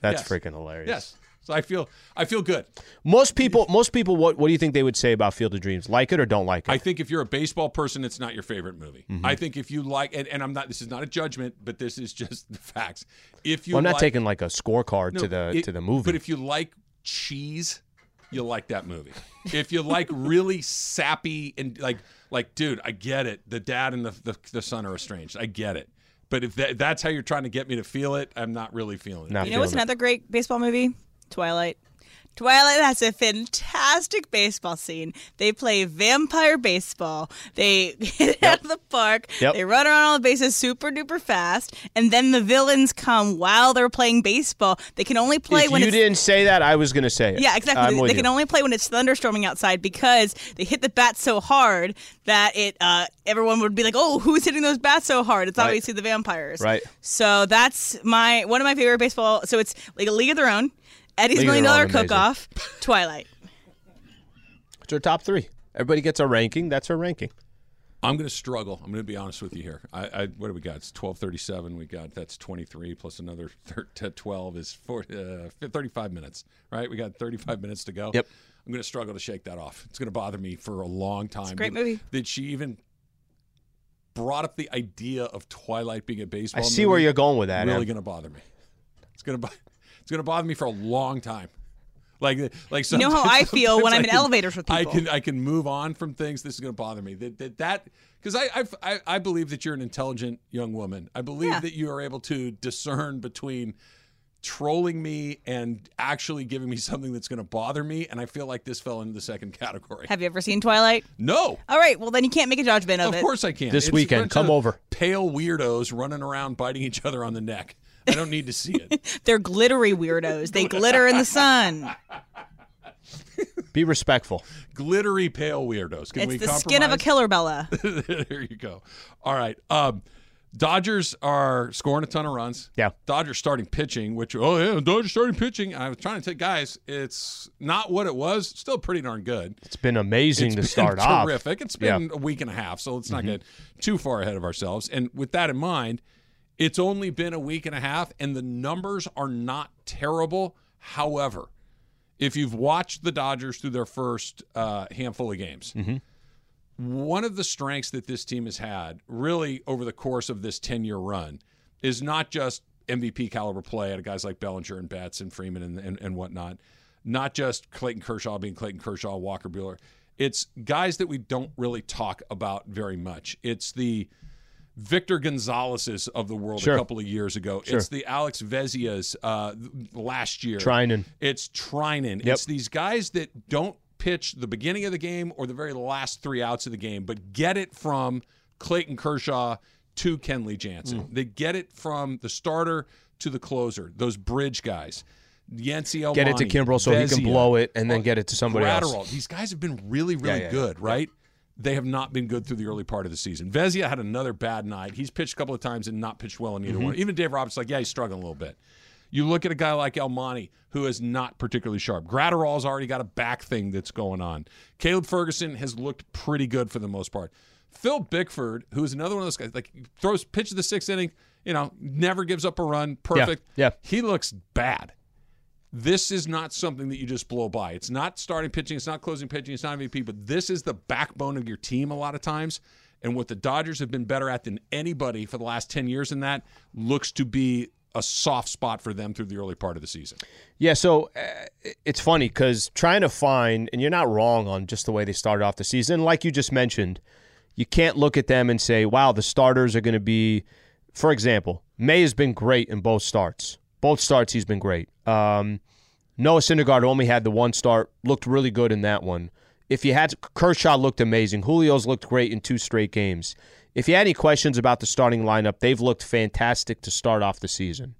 That's Yes. freaking hilarious. Yes. So I feel I feel good. Most people, most people, what what do you think they would say about Field of Dreams? Like it or don't like it? I think if you're a baseball person, it's not your favorite movie. Mm-hmm. I think if you like, and, and I'm not. This is not a judgment, but this is just the facts. If you, Well, I'm not like- taking like a scorecard No, to the it- to the movie. But if you like cheese, you'll like that movie. if you like really sappy and like like, dude, I get it. The dad and the the, the son are estranged. I get it. But if that, that's how you're trying to get me to feel it, I'm not really feeling it. Not You know what's it. another great baseball movie? Twilight. Twilight has a fantastic baseball scene. They play vampire baseball. They get out of the park. Yep. They run around all the bases super duper fast, and then the villains come while they're playing baseball. They can only play if when you it's didn't say that, I was going to say it. yeah, exactly. I'm they with can only play when it's thunderstorming outside because they hit the bat so hard that it uh, everyone would be like, "Oh, who's hitting those bats so hard?" It's Right. obviously the vampires. Right. So that's my one of my favorite baseball. So it's like a League of Their Own, Eddie's League Million Dollar Dollar Cook Off, Twilight. It's our top three. Everybody gets a ranking. That's our ranking. I'm going to struggle. I'm going to be honest with you here. I, I what do we got? It's 12:37. We got that's 23 plus another thir- t- 12 is four, uh, 35 minutes. Right? We got 35 minutes to go. Yep. I'm going to struggle to shake that off. It's going to bother me for a long time. a great Did- movie. Did she even brought up the idea of Twilight being a baseball? I see movie? where you're going with that. Really going to bother me. It's going to bo- it's going to bother me for a long time. Like like You know how I feel when I'm in can- elevators with people. I can I can move on from things. This is going to bother me. That that that because I, I've- I I believe that you're an intelligent young woman. I believe Yeah. that you are able to discern between trolling me and actually giving me something that's going to bother me. And I feel like this fell into the second category. Have you ever seen Twilight? No. All right. Well, then you can't make a judgment of, Of it. course I can. This It's weekend, come over. Pale weirdos running around biting each other on the neck. I don't need to see it. They're glittery weirdos. They glitter in the sun. Be respectful. Glittery pale weirdos. Can we it's the skin of a killer Bella. there you go. All right. Um, Dodgers are scoring a ton of runs. Yeah. Dodgers starting pitching, which oh yeah, Dodgers starting pitching. I was trying to tell guys, it's not what it was. Still pretty darn good. It's been amazing It's to been start off. terrific. It's been a week and a half, so let's not get too far ahead of ourselves. And with that in mind, it's only been a week and a half, and the numbers are not terrible. However, if you've watched the Dodgers through their first uh, handful of games, one of the strengths that this team has had really over the course of this 10 year run is not just MVP caliber play out of guys like Bellinger and Betts and Freeman and, and, and whatnot, not just Clayton Kershaw being Clayton Kershaw, Walker Buehler. It's guys that we don't really talk about very much. It's the Victor Gonzalez's of the world Sure. a couple of years ago. Sure. It's the Alex Vesia's uh, last year. Treinen. It's Treinen. Yep. It's these guys that don't pitch the beginning of the game or the very last three outs of the game, but get it from Clayton Kershaw to Kenley Jansen. Mm. They get it from the starter to the closer. Those bridge guys. Yency Get it to Almonte, Kimbrel so he can blow it and then get it to somebody else. These guys have been really, really yeah, yeah. good, right? They have not been good through the early part of the season. Vesia had another bad night. He's pitched a couple of times and not pitched well in either Mhm. one. Even Dave Roberts, like, yeah, he's struggling a little bit. You look at a guy like Almonte, who is not particularly sharp. Graterol's already got a back thing that's going on. Caleb Ferguson has looked pretty good for the most part. Phil Bickford, who's another one of those guys, like throws pitch to the sixth inning, you know, never gives up a run, perfect. yeah. He looks bad. This is not something that you just blow by. It's not starting pitching, it's not closing pitching, it's not MVP, but this is the backbone of your team a lot of times. And what the Dodgers have been better at than anybody for the last 10 years in that looks to be a soft spot for them through the early part of the season. Yeah, so uh, it's funny because trying to find, and you're not wrong on just the way they started off the season. Like you just mentioned, you can't look at them and say, wow, the starters are going to be, for example, May has been great in both starts. Both starts, he's been great. Um, Noah Syndergaard only had the one start, looked really good in that one. If you had Kershaw looked amazing. Julio's looked great in two straight games. If you had any questions about the starting lineup, they've looked fantastic to start off the season.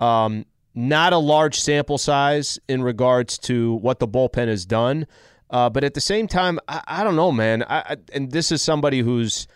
Um, not a large sample size in regards to what the bullpen has done, uh, but at the same time, I, I don't know, man. I, I, and this is somebody who's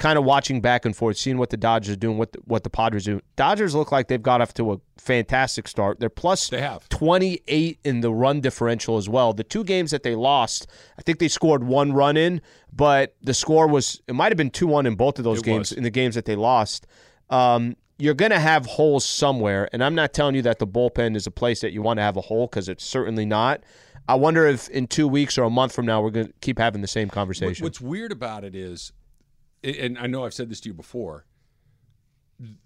kind of watching back and forth, seeing what the Dodgers are doing, what the, what the Padres do. Dodgers look like they've got off to a fantastic start. They're plus They have. 28 in the run differential as well. The two games that they lost, I think they scored one run in, but the score was it might have been 2-1 in both of those It games was. in the games that they lost. Um, you're going to have holes somewhere, and I'm not telling you that the bullpen is a place that you want to have a hole because it's certainly not. I wonder if in two weeks or a month from now we're going to keep having the same conversation. What's weird about it is, and I know I've said this to you before,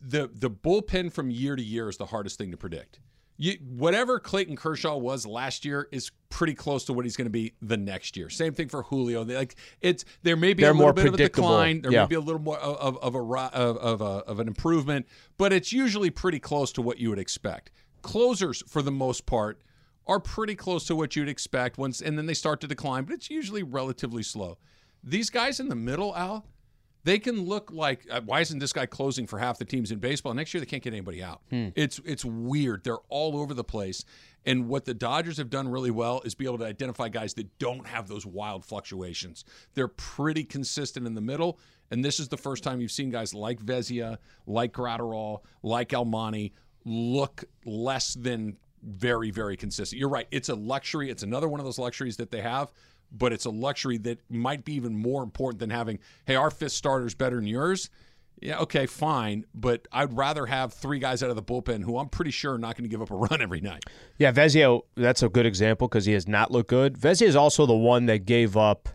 the the bullpen from year to year is the hardest thing to predict. You, whatever Clayton Kershaw was last year is pretty close to what he's going to be the next year. Same thing for Julio. They, like it's there may be They're a little more bit of a decline. There Yeah. may be a little more of, of a of, of a of an improvement, but it's usually pretty close to what you would expect. Closers, for the most part, are pretty close to what you'd expect once, and then they start to decline, but it's usually relatively slow. These guys in the middle, Al, they can look like uh, why isn't this guy closing for half the teams in baseball? Next year they can't get anybody out. It's it's weird. They're all over the place. And what the dodgers have done really well is be able to identify guys that don't have those wild fluctuations. They're pretty consistent in the middle. And this is the first time you've seen guys like Vesia like Graterol like Almonte look less than very very consistent. You're right. It's a luxury. It's another one of those luxuries that they have but it's a luxury that might be even more important than having, hey, our fifth starter's better than yours. Yeah, okay, fine, but I'd rather have three guys out of the bullpen who I'm pretty sure are not going to give up a run every night. Yeah, Vesia, that's a good example because he has not looked good. Vesia is also the one that gave up.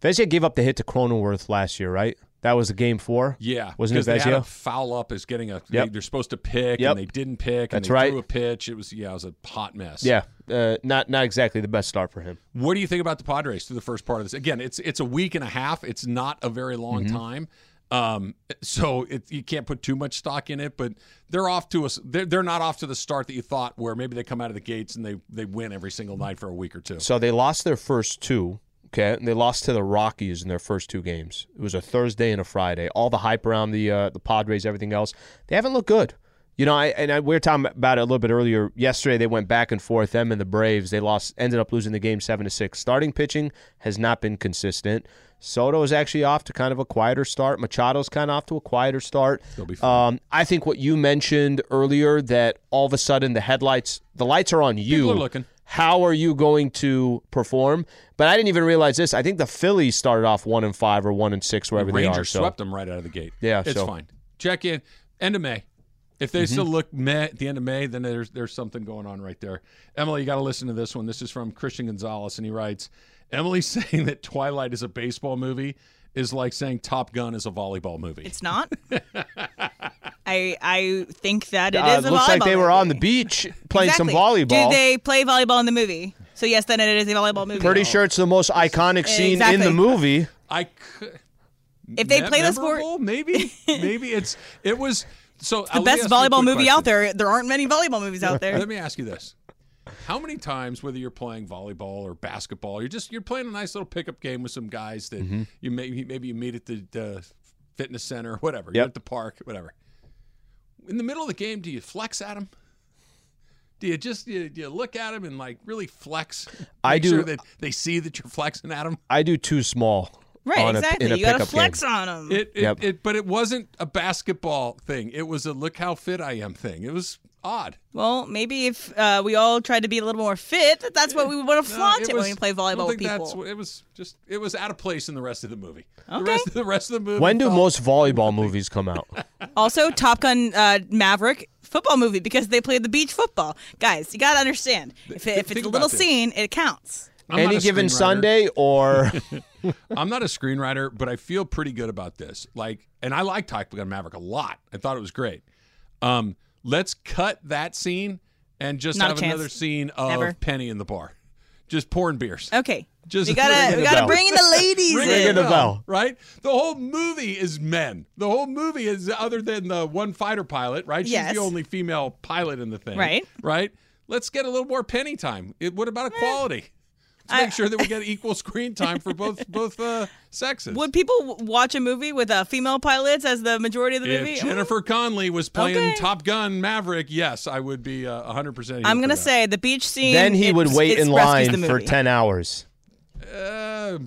Vesia gave up the hit to Cronenworth last year, right? That was the game four. Yeah, wasn't it they had a foul up as getting a. Yep. They, are supposed to pick, Yep. and they didn't pick. And That's they right. Threw a pitch. It was yeah, it was a hot mess. Yeah, uh, not not exactly the best start for him. What do you think about the Padres through the first part of this? Again, it's it's a week and a half. It's not a very long Mm-hmm. time. Um, so it, you can't put too much stock in it, but they're off to a they're, they're not off to the start that you thought, where maybe they come out of the gates and they they win every single night for a week or two. So they lost their first two. Okay, and they lost to the Rockies in their first two games. It was a Thursday and a Friday. All the hype around the uh, the Padres, everything else, they haven't looked good. You know, I, and I, we were talking about it a little bit earlier. Yesterday, they went back and forth. Them and the Braves, they lost, ended up losing the game seven to six. Starting pitching has not been consistent. Soto is actually off to kind of a quieter start. Machado's kind of off to a quieter start. They'll be fine. Um, I think what you mentioned earlier that all of a sudden the headlights, the lights are on you. People are looking. How are you going to perform? But I didn't even realize this. I think the Phillies started off one and five or one and six, wherever they are. Rangers So swept them right out of the gate. Yeah, it's so- fine. Check in end of May. If they mm-hmm. still look meh at the end of May, then there's there's something going on right there. Emily, you got to listen to this one. This is from Christian Gonzalez, and he writes, Emily saying that Twilight is a baseball movie is like saying Top Gun is a volleyball movie. It's not. I I think that it Uh, is a looks like volleyball they were movie. on the beach playing some volleyball. Do they play volleyball in the movie? So yes, then it is a volleyball movie. Pretty sure it's the most iconic scene in the movie. I could, If they me- play the sport, maybe maybe it's it was so the best volleyball movie out there. There aren't many volleyball movies out there. Let me ask you this: How many times, whether you're playing volleyball or basketball, you're just you're playing a nice little pickup game with some guys that Mm-hmm. you maybe maybe you meet at the, the fitness center or whatever, Yep. you're at the park, whatever. In the middle of the game, do you flex at them? Do you just do you, do you look at them and like really flex? I do- Sure that they see that you're flexing at them. I do too small. Right, on a, exactly. in a you gotta flex game. on them. It, it, Yep. it, but it wasn't a basketball thing. It was a look how fit I am thing. It was odd. well, maybe if uh, we all tried to be a little more fit, that that's what we would have No, flaunted when was- we play I volleyball don't with people. that's it was just it was out of place in the rest of the movie. The Okay. rest of the rest of the movie. When do felt- most volleyball movies come out? Also, Top Gun uh, Maverick football movie because they played the beach football. Guys, you gotta understand if, it, if it's a little this. scene, it counts. I'm Any given. Sunday or I'm not a screenwriter, but I feel pretty good about this. Like, and I like Top Gun Maverick a lot. I thought it was great. Um, let's cut that scene and just Not have another scene of Never. Penny in the bar, just pouring beers. Okay, Just we gotta we gotta bell. bring in the ladies Ringing in. the bell. right? The whole movie is men. The whole movie is other than the one fighter pilot, right? She's Yes. the only female pilot in the thing, Right. Right. Let's get a little more penny time. It, what about equality? Let's I- make sure that we get equal screen time for both both uh, sexes. Would people watch a movie with uh, female pilots as the majority of the movie? if Jennifer Connelly was playing Okay. Top Gun Maverick, yes, I would be uh, 100%. I'm gonna say the beach scene. then he would wait in line for 10 hours. Uh,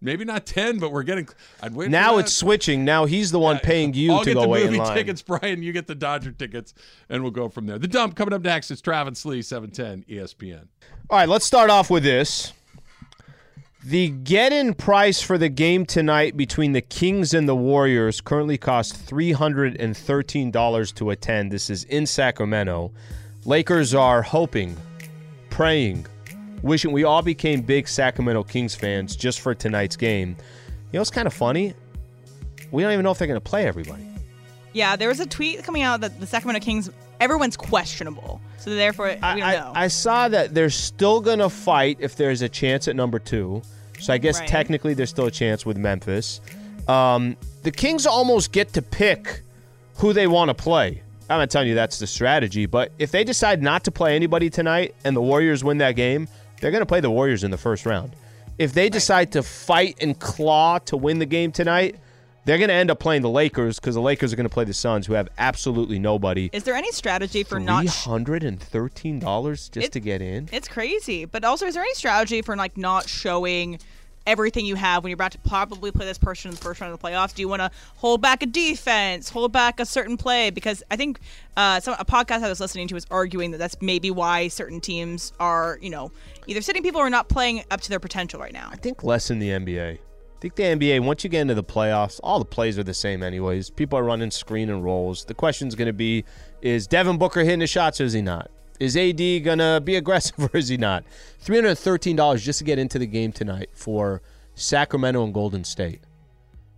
maybe not 10, but we're getting. I'd wait Now it's switching. Now he's the one paying you I'll to go the wait in line. tickets, Brian. You get the Dodger tickets, and we'll go from there. The dump coming up next is Travis Lee, E 710 ESPN. All right, let's start off with this. The get-in price for the game tonight between the Kings and the Warriors currently costs $313 to attend. This is in Sacramento. Lakers are hoping, praying, wishing we all became big Sacramento Kings fans just for tonight's game. You know, it's kind of funny. We don't even know if they're going to play everybody. Yeah, there was a tweet coming out that the Sacramento Kings, everyone's questionable, so therefore we don't I, know. I, I saw that they're still going to fight if there's a chance at number two. So I guess Right. technically there's still a chance with Memphis. Um, the Kings almost get to pick who they want to play. I'm not telling you that's the strategy, but if they decide not to play anybody tonight and the Warriors win that game, they're going to play the Warriors in the first round. If they decide to fight and claw to win the game tonight, they're going to end up playing the Lakers because the Lakers are going to play the Suns, who have absolutely nobody. Is there any strategy for not? Three sh- hundred and thirteen dollars just It- to get in. It's crazy, but also, is there any strategy for like not showing everything you have when you're about to probably play this person in the first round of the playoffs? Do you want to hold back a defense, hold back a certain play? Because I think uh, some a podcast I was listening to was arguing that that's maybe why certain teams are, you know, either sitting people or not playing up to their potential right now. I think less in the NBA. I think the NBA, once you get into the playoffs, all the plays are the same anyways. People are running screen and rolls. The question's going to be is Devin Booker hitting the shots or is he not? Is AD going to be aggressive or is he not? $313 just to get into the game tonight for Sacramento and Golden State.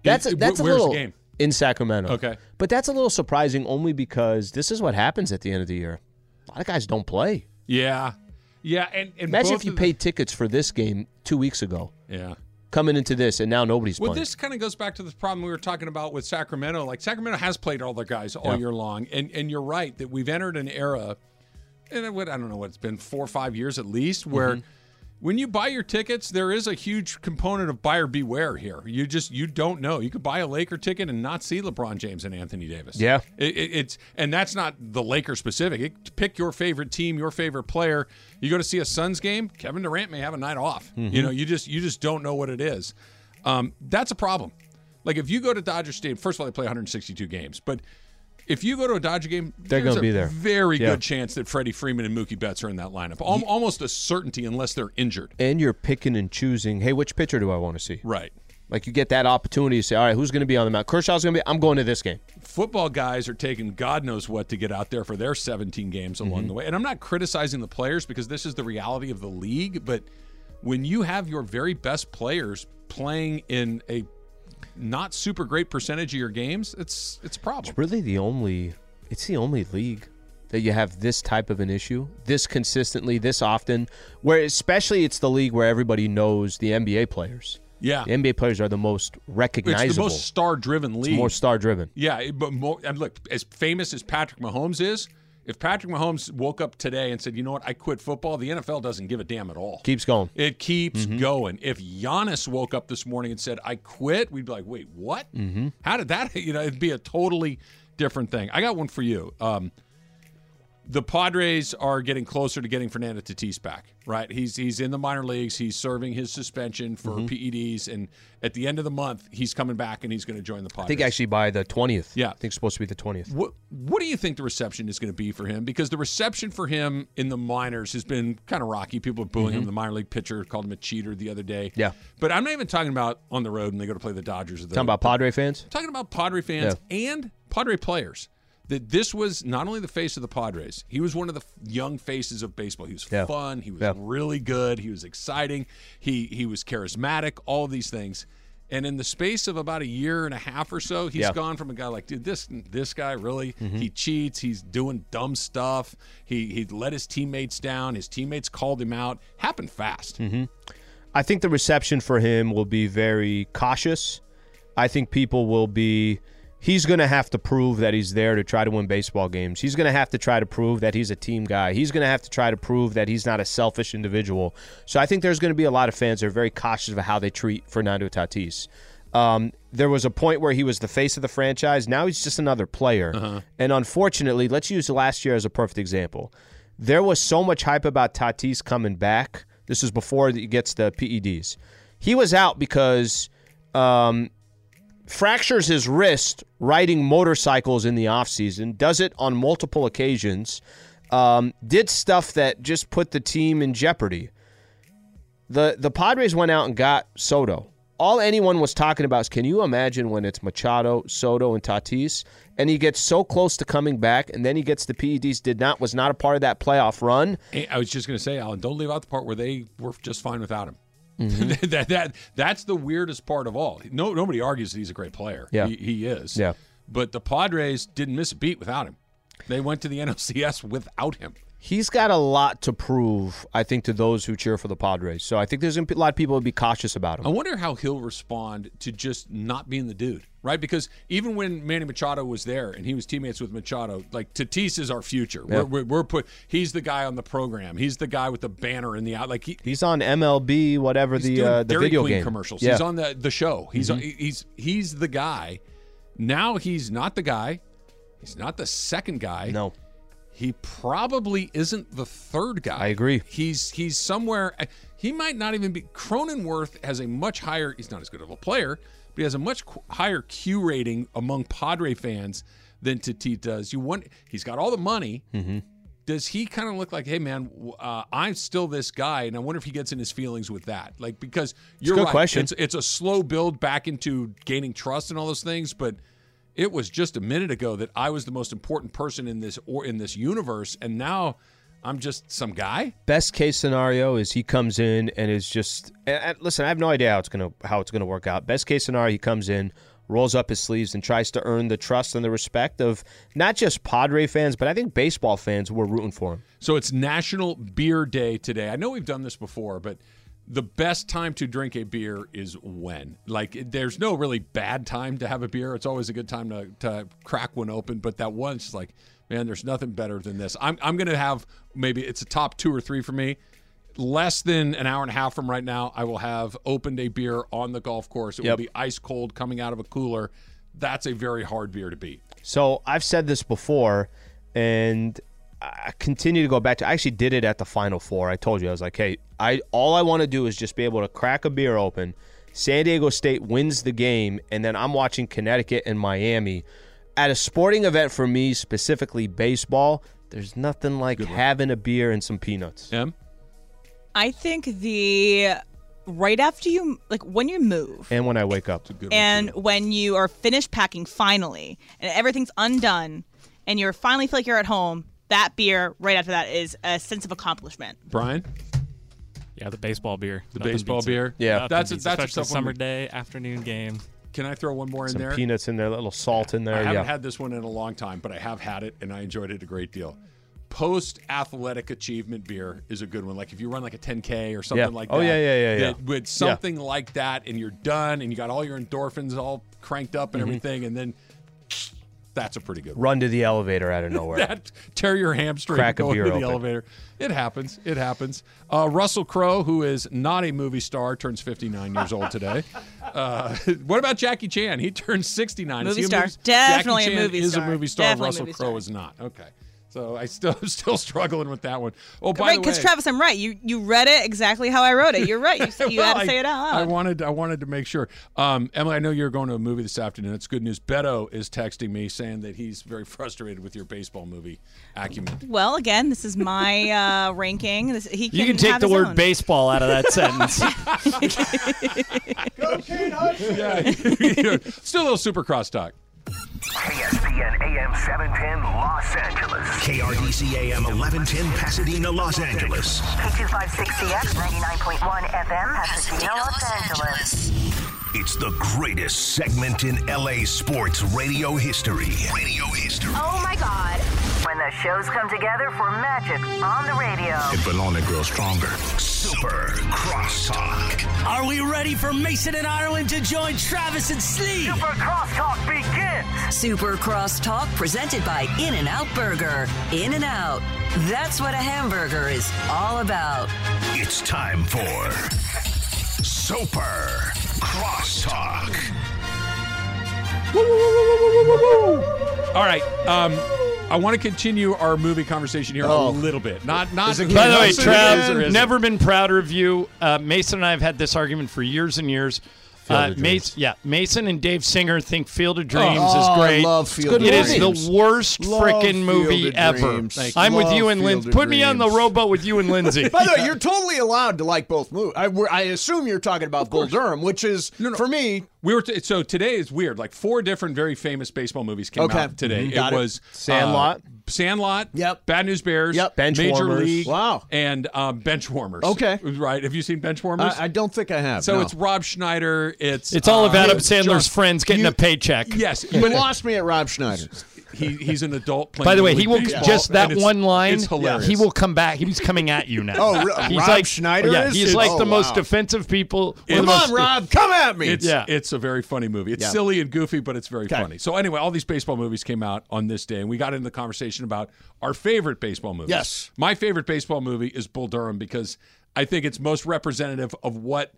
That's In- that's a where's little game? in Sacramento. Okay. But that's a little surprising only because this is what happens at the end of the year. A lot of guys don't play. Yeah. Yeah. And, and Imagine if you the- paid tickets for this game 2 weeks ago. Yeah. Coming into this and now nobody's Well, playing. this kind of goes back to the problem we were talking about with Sacramento. Like Sacramento has played all their guys all Yeah. year long, and and you're right that we've entered an era, and would, I don't know what it's been four or five years at least, where Mm-hmm. When you buy your tickets, there is a huge component of buyer beware here. You just you don't know. You could buy a Laker ticket and not see LeBron James and Anthony Davis. Yeah. It, it, it's and that's not the Laker specific. It, pick your favorite team, your favorite player. You go to see a Suns game. Kevin Durant may have a night off. Mm-hmm. You know, you just you just don't know what it is. Um, that's a problem. Like if you go to Dodger Stadium, first of all, they play 162 games, but if you go to a Dodger game, They're there's gonna a be there. Very Yeah. good chance that Freddie Freeman and Mookie Betts are in that lineup. Al- almost a certainty, unless they're injured. and you're picking and choosing. Hey, which pitcher do I want to see? Right. Like you get that opportunity to say, all right, who's going to be on the mound? Kershaw's going to be. I'm going to this game. football guys are taking God knows what to get out there for their 17 games along Mm-hmm. the way. And I'm not criticizing the players because this is the reality of the league, but when you have your very best players playing in a not super great percentage of your games, it's it's a problem. It's really the only. It's the only league that you have this type of an issue, this consistently, this often. Where especially it's the league where everybody knows the NBA players. Yeah. The NBA players are the most recognizable. It's the most star-driven league. It's more star-driven. Yeah, but more, and look, as famous as Patrick Mahomes is, if Patrick Mahomes woke up today and said, "You know what? I quit football," the NFL doesn't give a damn at all. Keeps going. It keeps Mm-hmm. going. If Giannis woke up this morning and said, "I quit," we'd be like, "Wait, what? Mm-hmm. How did that?" You know, it'd be a totally different thing. I got one for you. Um, the Padres are getting closer to getting Fernando Tatis back. Right? He's he's in the minor leagues. He's serving his suspension for Mm-hmm. PEDs, and at the end of the month, he's coming back and he's going to join the Padres. I think actually by the twentieth. Yeah. I think it's supposed to be the twentieth. What What do you think the reception is going to be for him? Because the reception for him in the minors has been kind of rocky. People are booing him. The minor league pitcher called him a cheater the other day. Mm-hmm. Yeah. but I'm not even talking about on the road when they go to play the Dodgers. Or the, Talking about Padre fans. I'm talking about Padre fans and Padre players. That this was not only the face of the Padres, he was one of the f- young faces of baseball. He was Yeah. fun. He was Yeah. really good. He was exciting. He he was charismatic. All of these things. And in the space of about a year and a half or so, he's Yeah. Mm-hmm. gone from a guy like, dude, this this guy really he cheats. He's doing dumb stuff. He he let his teammates down. His teammates called him out. Happened fast. Mm-hmm. I think the reception for him will be very cautious. I think people will be. He's going to have to prove that he's there to try to win baseball games. He's going to have to try to prove that he's a team guy. He's going to have to try to prove that he's not a selfish individual. So I think there's going to be a lot of fans that are very cautious of how they treat Fernando Tatis. Um, there was a point where he was the face of the franchise. Now he's just another player. And unfortunately, let's use last year as a perfect example. There was so much hype about Tatis coming back. This was before he gets the PEDs. He was out because um, fractures his wrist riding motorcycles in the offseason, does it on multiple occasions, um, did stuff that just put the team in jeopardy. The the Padres went out and got Soto. All anyone was talking about is can you imagine when it's Machado, Soto, and Tatis, and he gets so close to coming back, and then he gets the PEDs. Did not was not a part of that playoff run. I was just going to say, Alan, don't leave out the part where they were just fine without him. Mm-hmm. that that that's the weirdest part of all. No, nobody argues that he's a great player. Yeah. he, he is. Yeah. but the Padres didn't miss a beat without him. They went to the NLCS without him. He's got a lot to prove, I think, to those who cheer for the Padres. So I think there's a lot of people would be cautious about him. I wonder how he'll respond to just not being the dude, right? Because even when Manny Machado was there and he was teammates with Machado, like Tatis is our future. Yeah. We're, we're, we're put. He's the guy on the program. He's the guy with the banner in the out. Like he, He's on MLB, whatever the uh, the Dairy video Queen game commercials. Yeah. He's on the the show. He's Mhm. he's he's the guy. Now he's not the guy. He's not the second guy. No. He probably isn't the third guy. I agree. He's he's somewhere. He might not even be. Cronenworth has a much higher. He's not as good of a player, but he has a much higher Q rating among Padre fans than Tatis does. You want. He's got all the money. Mm-hmm. Does he kind of look like, hey man, uh, I'm still this guy, and I wonder if he gets in his feelings with that, like because you're good right. question. It's it's a slow build back into gaining trust and all those things, but it was just a minute ago that I was the most important person in this or in this universe, and now I'm just some guy. Best case scenario is he comes in and is just. And, listen, I have no idea how it's gonna how it's gonna work out. Best case scenario, he comes in, rolls up his sleeves, and tries to earn the trust and the respect of not just Padre fans, but I think baseball fans who are rooting for him. So it's National Beer Day today. I know we've done this before, but the best time to drink a beer is when. Like, there's no really bad time to have a beer. It's always a good time to, to crack one open, but that one's just like, man, there's nothing better than this. I'm, I'm going to have maybe it's a top two or three for me. Less than an hour and a half from right now, I will have opened a beer on the golf course. It Yep. will be ice cold coming out of a cooler. That's a very hard beer to beat. So I've said this before, and I continue to go back to. I actually did it at the Final Four. I told you I was like, hey, I all I want to do is just be able to crack a beer open. San Diego State wins the game, and then I'm watching Connecticut and Miami at a sporting event for me, specifically baseball. There's nothing like having a beer and some peanuts. Em? I think the right after you like when you move And when I wake up, and when you are finished packing finally and everything's undone and you're finally feel like you're at home that beer right after that is a sense of accomplishment Brian? Yeah, the baseball beer. The Nothing baseball beats it. beer? Yeah. Nothing That's a- beats it, that's a especially tough one. summer day afternoon game. Can I throw one more in Some there? peanuts in there, a little salt in there. I haven't yeah. had this one in a long time, but I have had it and I enjoyed it a great deal. Post athletic achievement beer is a good one. Like if you run like a 10K or something Yeah. like Oh, that. yeah, yeah, yeah, that yeah. With something like that and you're done and you got all your endorphins all cranked up and Mm-hmm. everything, and then that's a pretty good one. Run to the elevator out of nowhere. That tear your hamstring Crack a beer to the open. elevator. It happens. It happens. Uh, Russell Crowe, who is not a movie star, turns 59 years old today. Uh, what about Jackie Chan? He turns 69. Is Movie he star. movie- Definitely a Jackie Chan movie is star. a movie star. Definitely Russell Crowe is not. Okay. So I still still struggling with that one. Oh, by right, the way, because Travis, I'm right. You you read it exactly how I wrote it. You're right. You, s- you had Well, to say it out loud. I loud. wanted I wanted to make sure. Um, Emily, I know you're going to a movie this afternoon. It's good news. Beto is texting me saying that he's very frustrated with your baseball movie acumen. well, again, this is my uh, ranking. This, he can You can take the word own. baseball out of that sentence. yeah, still a little supercross talk. KSPN AM 710 Los Angeles. KRDC AM 1110 Pasadena, Los Angeles. K256CX 99.1 FM, Pasadena, Los Angeles. It's the greatest segment in LA sports radio history. Radio history. Oh my God. When the shows come together for magic on the radio. It will only grow stronger. Super Crosstalk. Are we ready for Mason and Ireland to join Travis and Sli? Super Crosstalk begins. Super Cross Talk presented by In N Out Burger. In and Out. That's what a hamburger is all about. It's time for Super Crosstalk. All right. Um, I want to continue our movie conversation here Oh. a little bit. Not not. By the way, Trav, never been prouder of you. Uh, Mason and I have had this argument for years and years. Field Uh, of Dreams. Mason, yeah, Mason and Dave Singer think Field of Dreams Oh, is I great. love Field It of is Dreams. It is the worst freaking movie ever. I'm you. with you and Lindsay. Put me on the Dreams. rowboat with you and Lindsay. By the way, you're totally allowed to like both movies. I, I assume you're talking about Bull Durham, which is for me. We were t- so today is weird. Like four different very famous baseball movies came Okay. out today. Mhm. It it. was Sandlot. uh, Sandlot. Yep. Bad News Bears. Yep. Major Benchwarmers. League. Wow. And um, Benchwarmers. Okay. Right. Have you seen Benchwarmers? I, I don't think I have. so no. it's Rob Schneider. It's It's all of uh, Adam Sandler's John- friends getting you- a paycheck. Yes, you but lost me at Rob Schneider. He, he's an adult. Playing By the way, he will baseball, just that one line. It's hilarious. He will come back. He's coming at you now. Oh, re- he's Rob like Schneider Yeah, is? he's It's- like oh, the most wow. defensive people. Come the on, most- Rob, come at me. It's Yeah. it's a very funny movie. It's Yeah. silly and goofy, but it's very Okay. funny. So anyway, all these baseball movies came out on this day, and we got into the conversation about our favorite baseball movies. Yes. my favorite baseball movie is Bull Durham because I think it's most representative of what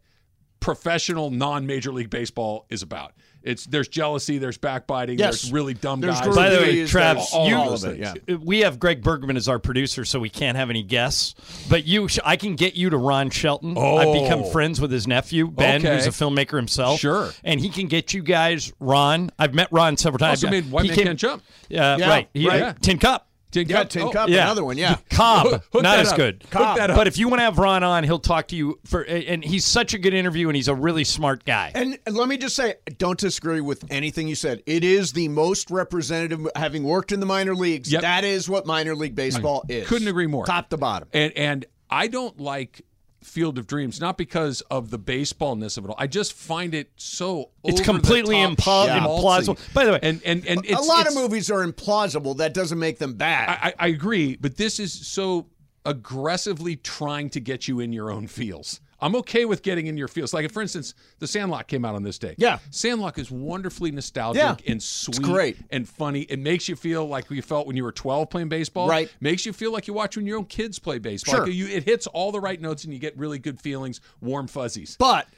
professional non-major league baseball is about. It's there's jealousy, there's backbiting, Yes. there's really dumb There's guys. By the way, There's Trav, all you, those of it, yeah. we have Greg Bergman as our producer, so we can't have any guests. But you, I can get you to Ron Shelton. I've become Oh. friends with his nephew Ben, Okay. who's a filmmaker himself. Sure. and he can get you guys Ron. I've met Ron several times. Also made White He Man came- Can't Jump. Uh, Yeah, right, He- right. uh, Tin Cup. Tin Yeah, Cup. Tin Oh, Cup, yeah. another one. Yeah. Cobb, Hook- hook not as up. good. Up. But if you want to have Ron on, he'll talk to you for, and he's such a good interview, and he's a really smart guy. And let me just say, don't disagree with anything you said. It is the most representative, having worked in the minor leagues. Yep. That is what minor league baseball is. Couldn't agree more. Top to bottom. And and I don't like Field of Dreams not because of the baseballness of it all. I just find it so It's over completely the top, impl- schmaltzy. implausible. By the way, and and and a lot it's- of movies are implausible. That doesn't make them bad. I, I I agree, but this is so aggressively trying to get you in your own feels. I'm okay with getting in your feels. Like, for instance, The Sandlot came out on this day. Yeah. Sandlot is wonderfully nostalgic Yeah. and sweet great. and funny. It makes you feel like you felt when you were 12 playing baseball. Right. Makes you feel like you watch when your own kids play baseball. Sure. Like you, it hits all the right notes and you get really good feelings, warm fuzzies. but,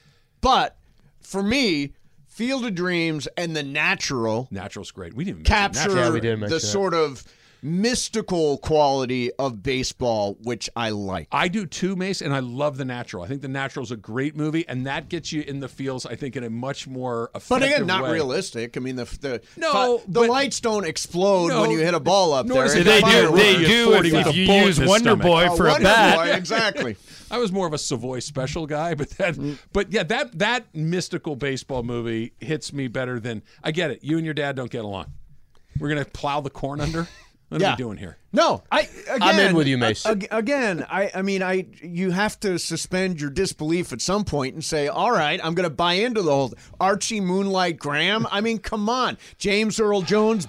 but for me, Field of Dreams and The Natural Natural's great. We didn't capture Yeah, we did mention the that. sort of mystical quality of baseball, which I like. I do too, Mace, and I love The Natural. I think The Natural is a great movie, and that gets you in the feels, I think, in a much more effective But again, not way. realistic. I mean, the the No, the but- lights don't explode No, when you hit a ball up there. does It's it they do. They do if, with if you use Wonder stomach. Boy Oh, for a Wonder bat. Boy, exactly. I was more of a Savoy special guy, but that, mm. but yeah, that that mystical baseball movie hits me better than I get it. You and your dad don't get along. We're gonna plow the corn under. What are Yeah. we doing here? No, I. Again, I'm in with you, Mace. ag- Again, I. I mean, I. You have to suspend your disbelief at some point and say, "All right, I'm going to buy into the whole Archie Moonlight Graham." I mean, come on, James Earl Jones.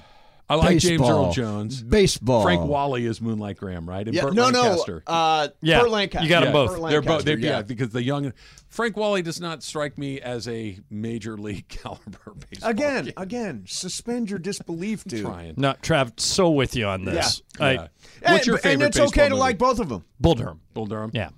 I like James. Earl Jones. Baseball. Frank Whaley is Moonlight Graham, right? And Yeah, Burt no, Lancaster. no. Uh, Yeah, Burt Lancaster. you got 'em Yeah, both. Burt They're both. They're, yeah. yeah. because the young Frank Whaley does not strike me as a major league caliber baseball. Again, kid. again, suspend your disbelief, dude. trying. No, Trav, so with you on this. Yeah. I- Yeah. What's your and favorite it's okay baseball to movie? like both of them. Bull Durham. Bull Durham. Yeah.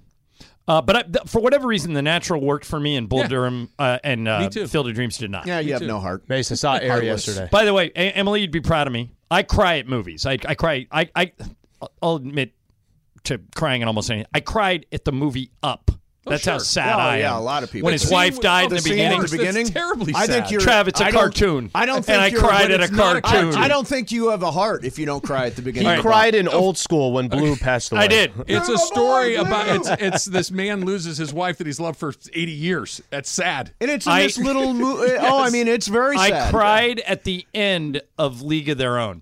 Uh, but I, th- for whatever reason, The Natural worked for me, and Bull Yeah. Durham uh, and uh, too. Field of Dreams did not. Yeah, you have too. no heart. Mace, I saw Air Heartless. yesterday. By the way, A- Emily, you'd be proud of me. I cry at movies. I, I cry. I, I, I'll admit to crying at almost anything. I cried at the movie Up. That's how sad Oh, I am. yeah, a lot of people When his The wife died with- in the the beginning. the beginning. That's terribly I think you're. Trav, it's a I cartoon. I don't And I cried at a it's I- cartoon. I, don't think you have a heart if you don't cry at the He beginning. Right. cried in oh. old school when Blue passed away. I did. It's You're a a story boy, about it's it's this man loses his wife that he's loved for 80 years. That's sad. And it's in I- this little. Mo- Oh, I mean, it's very Sad. I sad. cried at the end of League of Their Own.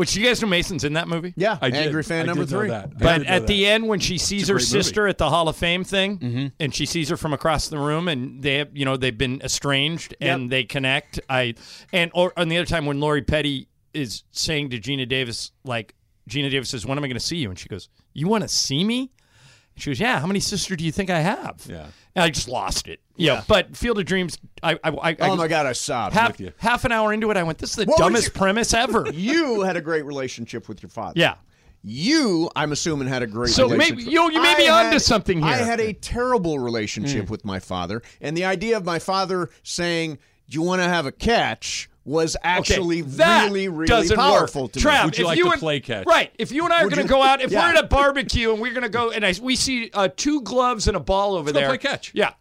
Which you guys know Mason's in that movie? Yeah, I did. angry fan I number did know three. that. I But did know at that. the end, when she sees her great movie. sister at the Hall of Fame thing, mm-hmm. and she sees her from across the room, and they, have, you know, they've been estranged, and they connect. I and or on the other time when Lori Petty is saying to Geena Davis, like Geena Davis says, "When am I going to see you?" And she goes, "You want to see me?" She goes, "Yeah. How many sisters do you think I have?" Yeah. And I just lost it. Yeah. But Field of Dreams, I, I, I Oh I- my God, I sobbed. Half, with you. half an hour into it, I went, "This is the What dumbest your- premise ever." You had a great relationship with your father. yeah. You, I'm assuming, had a great So maybe- relationship. you- you may be I onto had- something here. I had a terrible relationship hmm. with my father, and the idea of my father saying, "Do you want to have a catch?" Was actually that really, really powerful work. to Trav, me. Would you if like you to and, play catch? Right. If you and I are going to go out, if Yeah. we're at a barbecue and we're going to go and I, we see uh, two gloves and a ball over Let's go there. play catch. Yeah.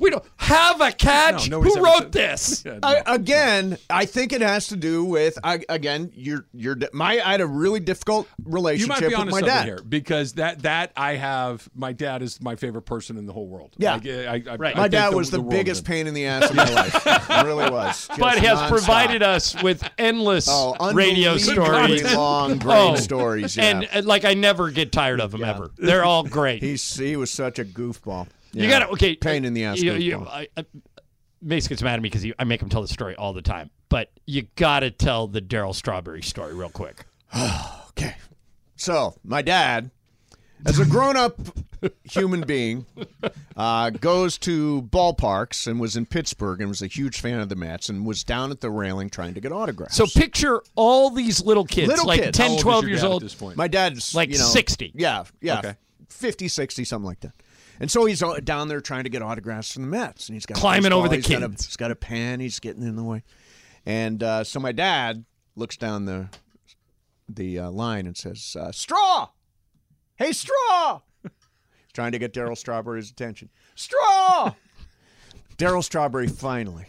We don't have a catch. No, Who wrote said- this? Yeah, no. I, again, I think it has to do with I, again. You're you're my. I had a really difficult you relationship might be with my dad. here because that that I have. My dad is my favorite person in the whole world. Yeah. Like, I, I, Right. I My think dad was the, world biggest pain in the ass of my life. It really was. Just But has nonstop. provided us with endless Oh, radio stories. long, great Oh, stories. Yeah. And uh, like I never get tired of them ever. They're all great. He's he was such a goofball. You got to okay. pain in the ass. You, you. I, I, Mace gets mad at me because I make him tell the story all the time. But you got to tell the Darryl Strawberry story real quick. Okay. So, my dad, as a grown up human being, uh, goes to ballparks and was in Pittsburgh and was a huge fan of the Mets and was down at the railing trying to get autographs. So picture all these little kids, Little like kids. 10, How old is 12 your years dad at old. this point? my dad's Like you know, 60. Yeah, yeah. Okay. 50, 60, something like that. And so he's down there trying to get autographs from the Mets, and he's got Climbing over the he's got a- kids. he's got a pen. He's getting in the way, and uh, so my dad looks down the the uh, line and says, uh, "Straw, hey straw." he's trying to get Darryl Strawberry's attention. Straw. Darryl Strawberry finally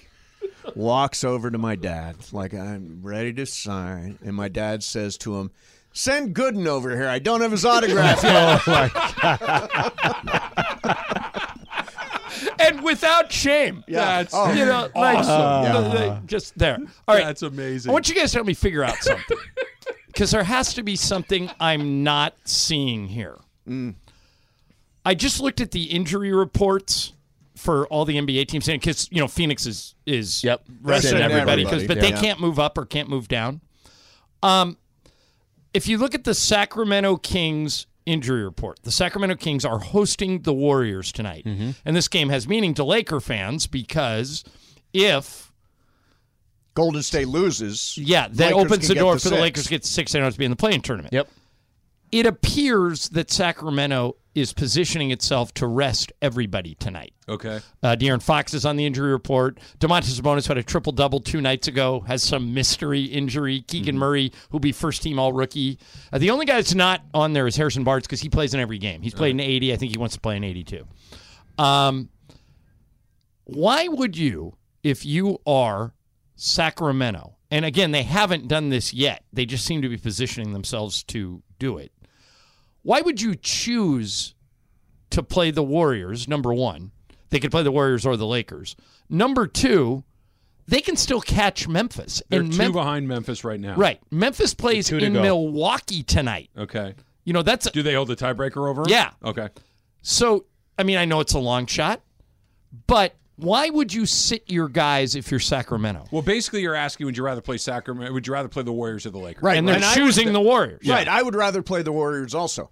walks over to my dad, like I'm ready to sign, and my dad says to him. Send Gooden over here. I don't have his autograph yet. and without shame. Yeah. That's Oh, you know, like, awesome. uh, uh, just there. All right. That's amazing. I want you guys to help me figure out something. Because there has to be something I'm not seeing here. I just looked at the injury reports for all the NBA teams, and because you know Phoenix is is Yep. resting Resting everybody, 'cause- everybody, but they yeah. can't move up or can't move down. Um, if you look at the Sacramento Kings injury report, the Sacramento Kings are hosting the Warriors tonight, mm-hmm. and this game has meaning to Laker fans because if Golden State loses. yeah, that Lakers opens the door the for the. Lakers to get six and oh to be in the play-in tournament. Yep. It appears that Sacramento is positioning itself to rest everybody tonight. Okay. Uh, De'Aaron Fox is on the injury report. Domantas Sabonis had a triple double two nights ago. Has some mystery injury. Keegan Murray, who'll be first team All Rookie. Uh, the only guy that's not on there is Harrison Barnes because he plays in every game. He's played in eighty. I think he wants to play in eighty-two. Um, why would you, if you are Sacramento, and again they haven't done this yet, they just seem to be positioning themselves to do it. Why would you choose to play the Warriors? Number one, they could play the Warriors or the Lakers. Number two, they can still catch Memphis. They're and two Mem- behind Memphis right now. Right. Memphis plays in go. Milwaukee tonight. Okay. You know, that's A- Do they hold the tiebreaker over 'em? Yeah. Okay. So, I mean, I know it's a long shot, but why would you sit your guys if you're Sacramento? Well, basically, you're asking: Would you rather play Sacramento? Would you rather play the Warriors or the Lakers? Right, and they're I choosing would- the Warriors. Right. I would rather play the Warriors also.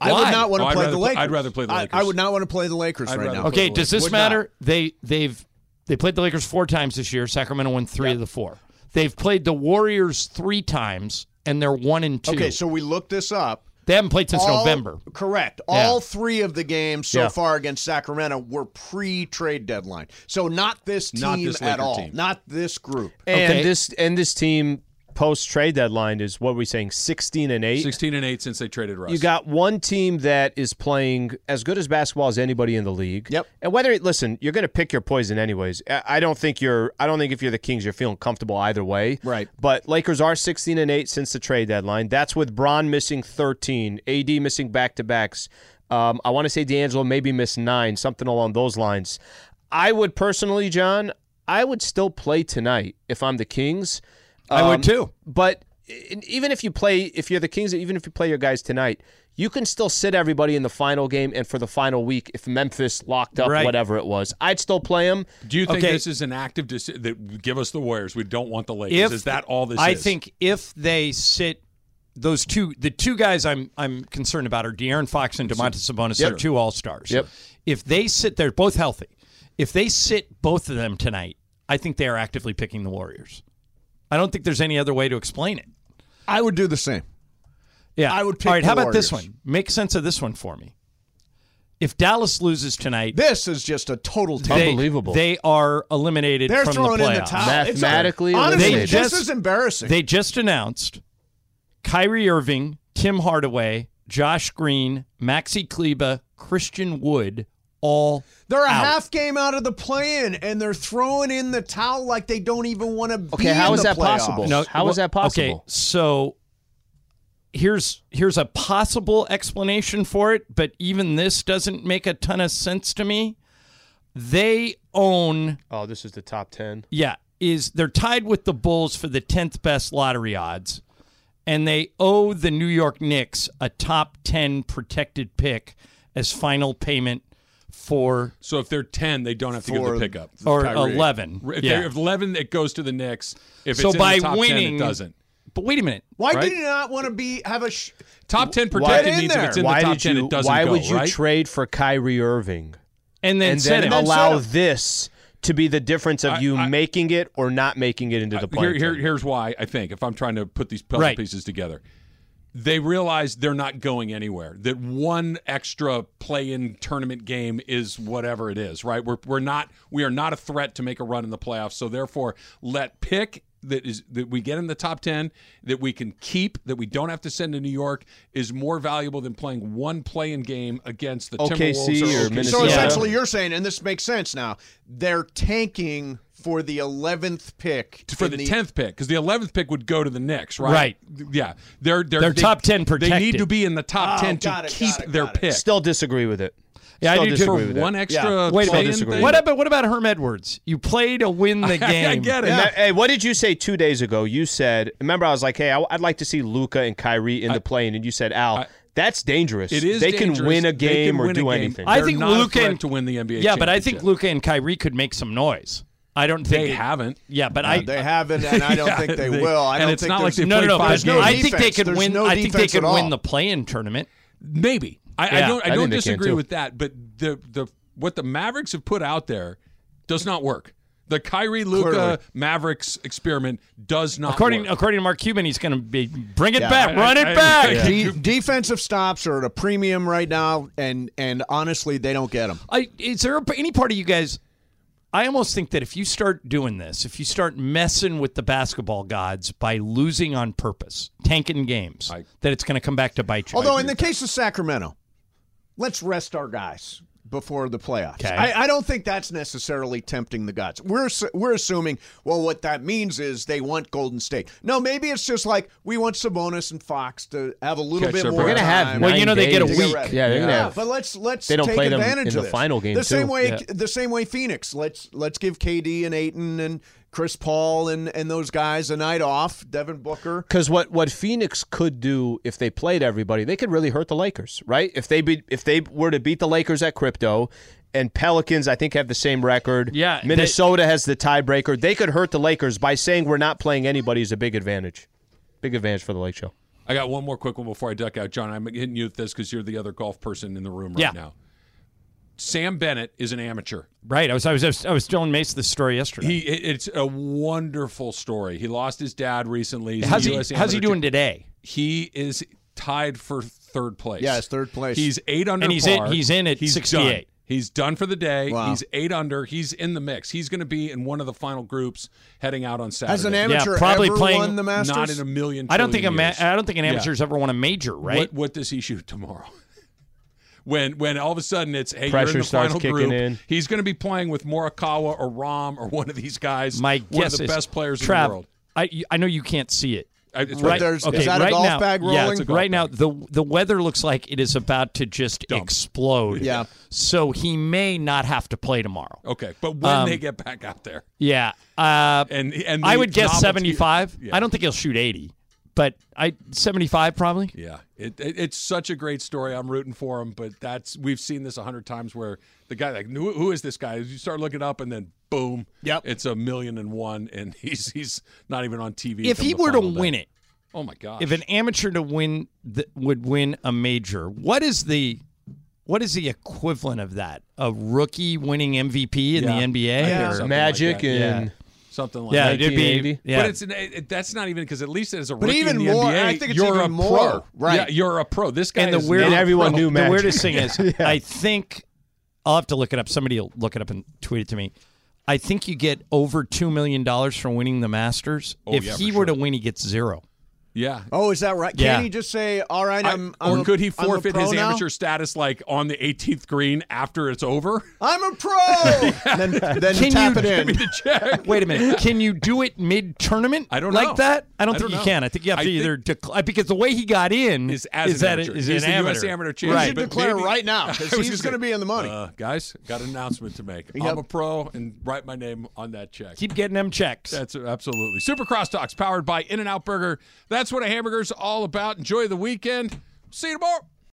I Why? would not want Oh, to I'd play rather the play- Lakers. I'd rather play the I- I, would not want to play the Lakers I'd right now. Okay, does this Would matter? They they've they played the Lakers four times this year. Sacramento won three of the four. They've played the Warriors three times, and they're one and two. Okay, so we looked this up. They haven't played since All- November. Correct. Yeah. All three of the games so Yeah. far against Sacramento were pre-trade deadline. So not this team Not this at all. team. Not this group. And this and this team post trade deadline is what are we saying, sixteen and eight. Sixteen and eight since they traded Russ. You got one team that is playing as good as basketball as anybody in the league. Yep. And whether listen, you're going to pick your poison anyways. I don't think you're. I don't think if you're the Kings, you're feeling comfortable either way. Right. But Lakers are 16 and eight since the trade deadline. That's with Bron missing 13, AD missing back to backs. Um, I want to say D'Angelo maybe missed nine, something along those lines. I would personally, John, I would still play tonight if I'm the Kings. I would Um, too. But even if you play, if you're the Kings, even if you play your guys tonight, you can still sit everybody in the final game and for the final week if Memphis locked up Right. whatever it was. I'd still play them. Do you think Okay. this is an active decision that give us the Warriors? We don't want the Lakers. If is that all this I is? think if they sit those two, the two guys I'm I'm concerned about are De'Aaron Fox and Domantas Sabonis. Yep. They're two All Stars. Yep. If they sit, they're both healthy. If they sit both of them tonight, I think they are actively picking the Warriors. I don't think there's any other way to explain it. I would do the same. Yeah. I would pick All right. the How about this one? Make sense of this one for me. If Dallas loses tonight, This is just a total they, Unbelievable. They are eliminated They're from throwing the in the playoffs. towel. It's Mathematically honestly, eliminated. this is embarrassing. They just announced Kyrie Irving, Tim Hardaway, Josh Green, Maxi Kleber, Christian Wood, all They're a out. half game out of the play-in, and they're throwing in the towel like they don't even want to be Okay, how in is the that playoffs. possible? No, How is that possible? Okay, so here's here's a possible explanation for it, but even this doesn't make a ton of sense to me. They own Oh, this is the top 10. yeah, is they're tied with the Bulls for the 10th best lottery odds and they owe the New York Knicks a top 10 protected pick as final payment for so. If they're ten, they don't have to For- give the pickup. or Kyrie. 11. If, yeah. they're- if eleven, it goes to the Knicks. If So in by the top winning- 10, it doesn't. But wait a minute. Why Right? did you not want to be have a sh- Top ten protected Get in means if it's in why the top did ten, you? it doesn't why go. would you right? trade for Kyrie Irving And then and set then allow set this to be the difference of I- you I- making it or not making it into the play? here, here, here's why I think if I'm trying to put these puzzle Right. pieces together, they realize they're not going anywhere. That one extra play-in tournament game is whatever it is, right? We're we're not we are not a threat to make a run in the playoffs. So therefore, let pick that is that we get in the top 10 that we can keep that we don't have to send to New York is more valuable than playing one play-in game against the OKC Timberwolves or OKC. Minnesota. So essentially, you're saying, and this makes sense now, they're tanking for the 11th pick for in the tenth pick because the eleventh pick would go to the Knicks, right? Right. Yeah, they're they're, They're they- top 10 protected They need to be in the top oh, ten to it, keep it, their it. pick. Still disagree with it. Yeah, I do too. disagree for with it. one extra. Yeah. Wait a minute. disagree. What about what about Herm Edwards? You play to win the game. I get it. And that- hey, what did you say two days ago? You said, remember, I was like, hey, I, would like to see Luka and Kyrie in the plane, and you said, Al, I- that's dangerous. It is They can win a game can or do game. anything. I They're think not Luka threat and to win the NBA Yeah, but I think. Luka and Kyrie could make some noise. I don't think They haven't. Yeah, but No, I they haven't, and I don't Yeah, think they, they- will. I and don't it's think not like they no, no, no. five no. I think they could There's win. no I think they could win all. the play-in tournament. Maybe. I, I don't. I, I don't disagree with that. But the the what the Mavericks have put out there does not work. The Kyrie Luka Mavericks experiment does not According work. according to Mark Cuban, he's going to be bring it Yeah, back, I- run I- it I- back. Yeah. De- defensive stops are at a premium right now, and and honestly, they don't get them. I, is there any part of you guys? I almost think that if you start doing this, if you start messing with the basketball gods by losing on purpose, tanking games, I- that it's going to come back to bite you. Although in the case of Sacramento, let's rest our guys before the playoffs. Okay. I, I don't think that's necessarily tempting the gods. We're we're assuming well, what that means is they want Golden State. No, maybe it's just like we want Sabonis and Fox to have a little Catch bit more. We're gonna have. Well, you know, they get a week. days. ready. Yeah, they're gonna Yeah, have. but let's let's They don't take play them advantage in of the this. final game, The same too. way Yeah. the same way Phoenix. Let's let's give KD and Ayton and Chris Paul and, and those guys a night off. Devin Booker. Because what, what Phoenix could do if they played everybody, they could really hurt the Lakers, right? If they be, if they were to beat the Lakers at crypto, and Pelicans I think have the same record. Yeah, they- Minnesota has the tiebreaker. They could hurt the Lakers by saying we're not playing anybody is a big advantage. Big advantage for the Lake Show. I got one more quick one before I duck out, John. I'm hitting you with this because you're the other golf person in the room right Yeah. now. Sam Bennett is an amateur. Right. I was I was I was telling Mace this story yesterday. He, it's a wonderful story. He lost his dad recently. He's how's he how's he doing champ. today? He is tied for third place. Yeah, it's third place. He's eight under And he's in- par. he's in at He's 68. Done. He's done for the day. Wow. He's eight under. He's in the mix. He's going to be in one of the final groups heading out on Saturday. As an amateur probably ever playing- won the Masters? Not in a million. I don't think a trillion ma- I don't think an Yeah. amateur's ever won a major, right? What, what does he shoot tomorrow? When when all of a sudden it's hey Pressure you're in the starts final kicking group. in. He's going to be playing with Morikawa or Rahm or one of these guys. My one guess of the is best players Trav, in the world. I I know you can't see it. I- it's right. there's- Okay, is that a golf now, bag rolling? it's a golf right now the the weather looks like it is about to just explode. Yeah. So he may not have to play tomorrow. Okay, but when Um, they get back out there, Yeah. Uh, and and I would guess 75. Yeah. I don't think he'll shoot 80, but I 75 probably. Yeah, it, it, it's such a great story. I'm rooting for him, but that's we've seen this a hundred times where the guy like who, who is this guy? You start looking up and then boom, Yep. it's a million and one, and he's he's not even on TV. If he were to day. win it, oh my god! if an amateur to win the, would win a major, what is the what is the equivalent of that? A rookie winning MVP in Yeah. the NBA? I think or- Magic like and Yeah. Something like Yeah, that. it'd be yeah. But it's an, it, that's not even because at least as a But rookie even in the more- NBA, I think it's you're even a more, pro. right. Yeah, you're a pro. This guy and the is weird, not everyone pro. knew the weirdest thing is, I think I'll have to look it up. Somebody will look it up and tweet it to me. I think you get over two million dollars for winning the Masters. Oh, if yeah, he for were to win, he gets zero. Yeah. Oh, is that right? Can't he just say, "All right, I- I'm"? I'm or a- could he forfeit pro his now? amateur status like on the 18th green after it's over? I'm a pro. then then Can tap you- it in. Give me the check. Wait a minute. Can you do it mid tournament? I don't like know. that. I don't I think don't you know. can. I think you have I to think- either declare because the way he got in Is as is an that amateur. it is He's an the amateur. US amateur champion. Right. should declare maybe- right now because he's gonna going to say, be in the money. Uh, guys, got an announcement to make. Yep. I'm a pro and write my name on that check. Keep getting them checks. That's absolutely. Super Cross Talks powered by In N Out Burger. That's what a hamburger's all about. Enjoy the weekend. See you tomorrow.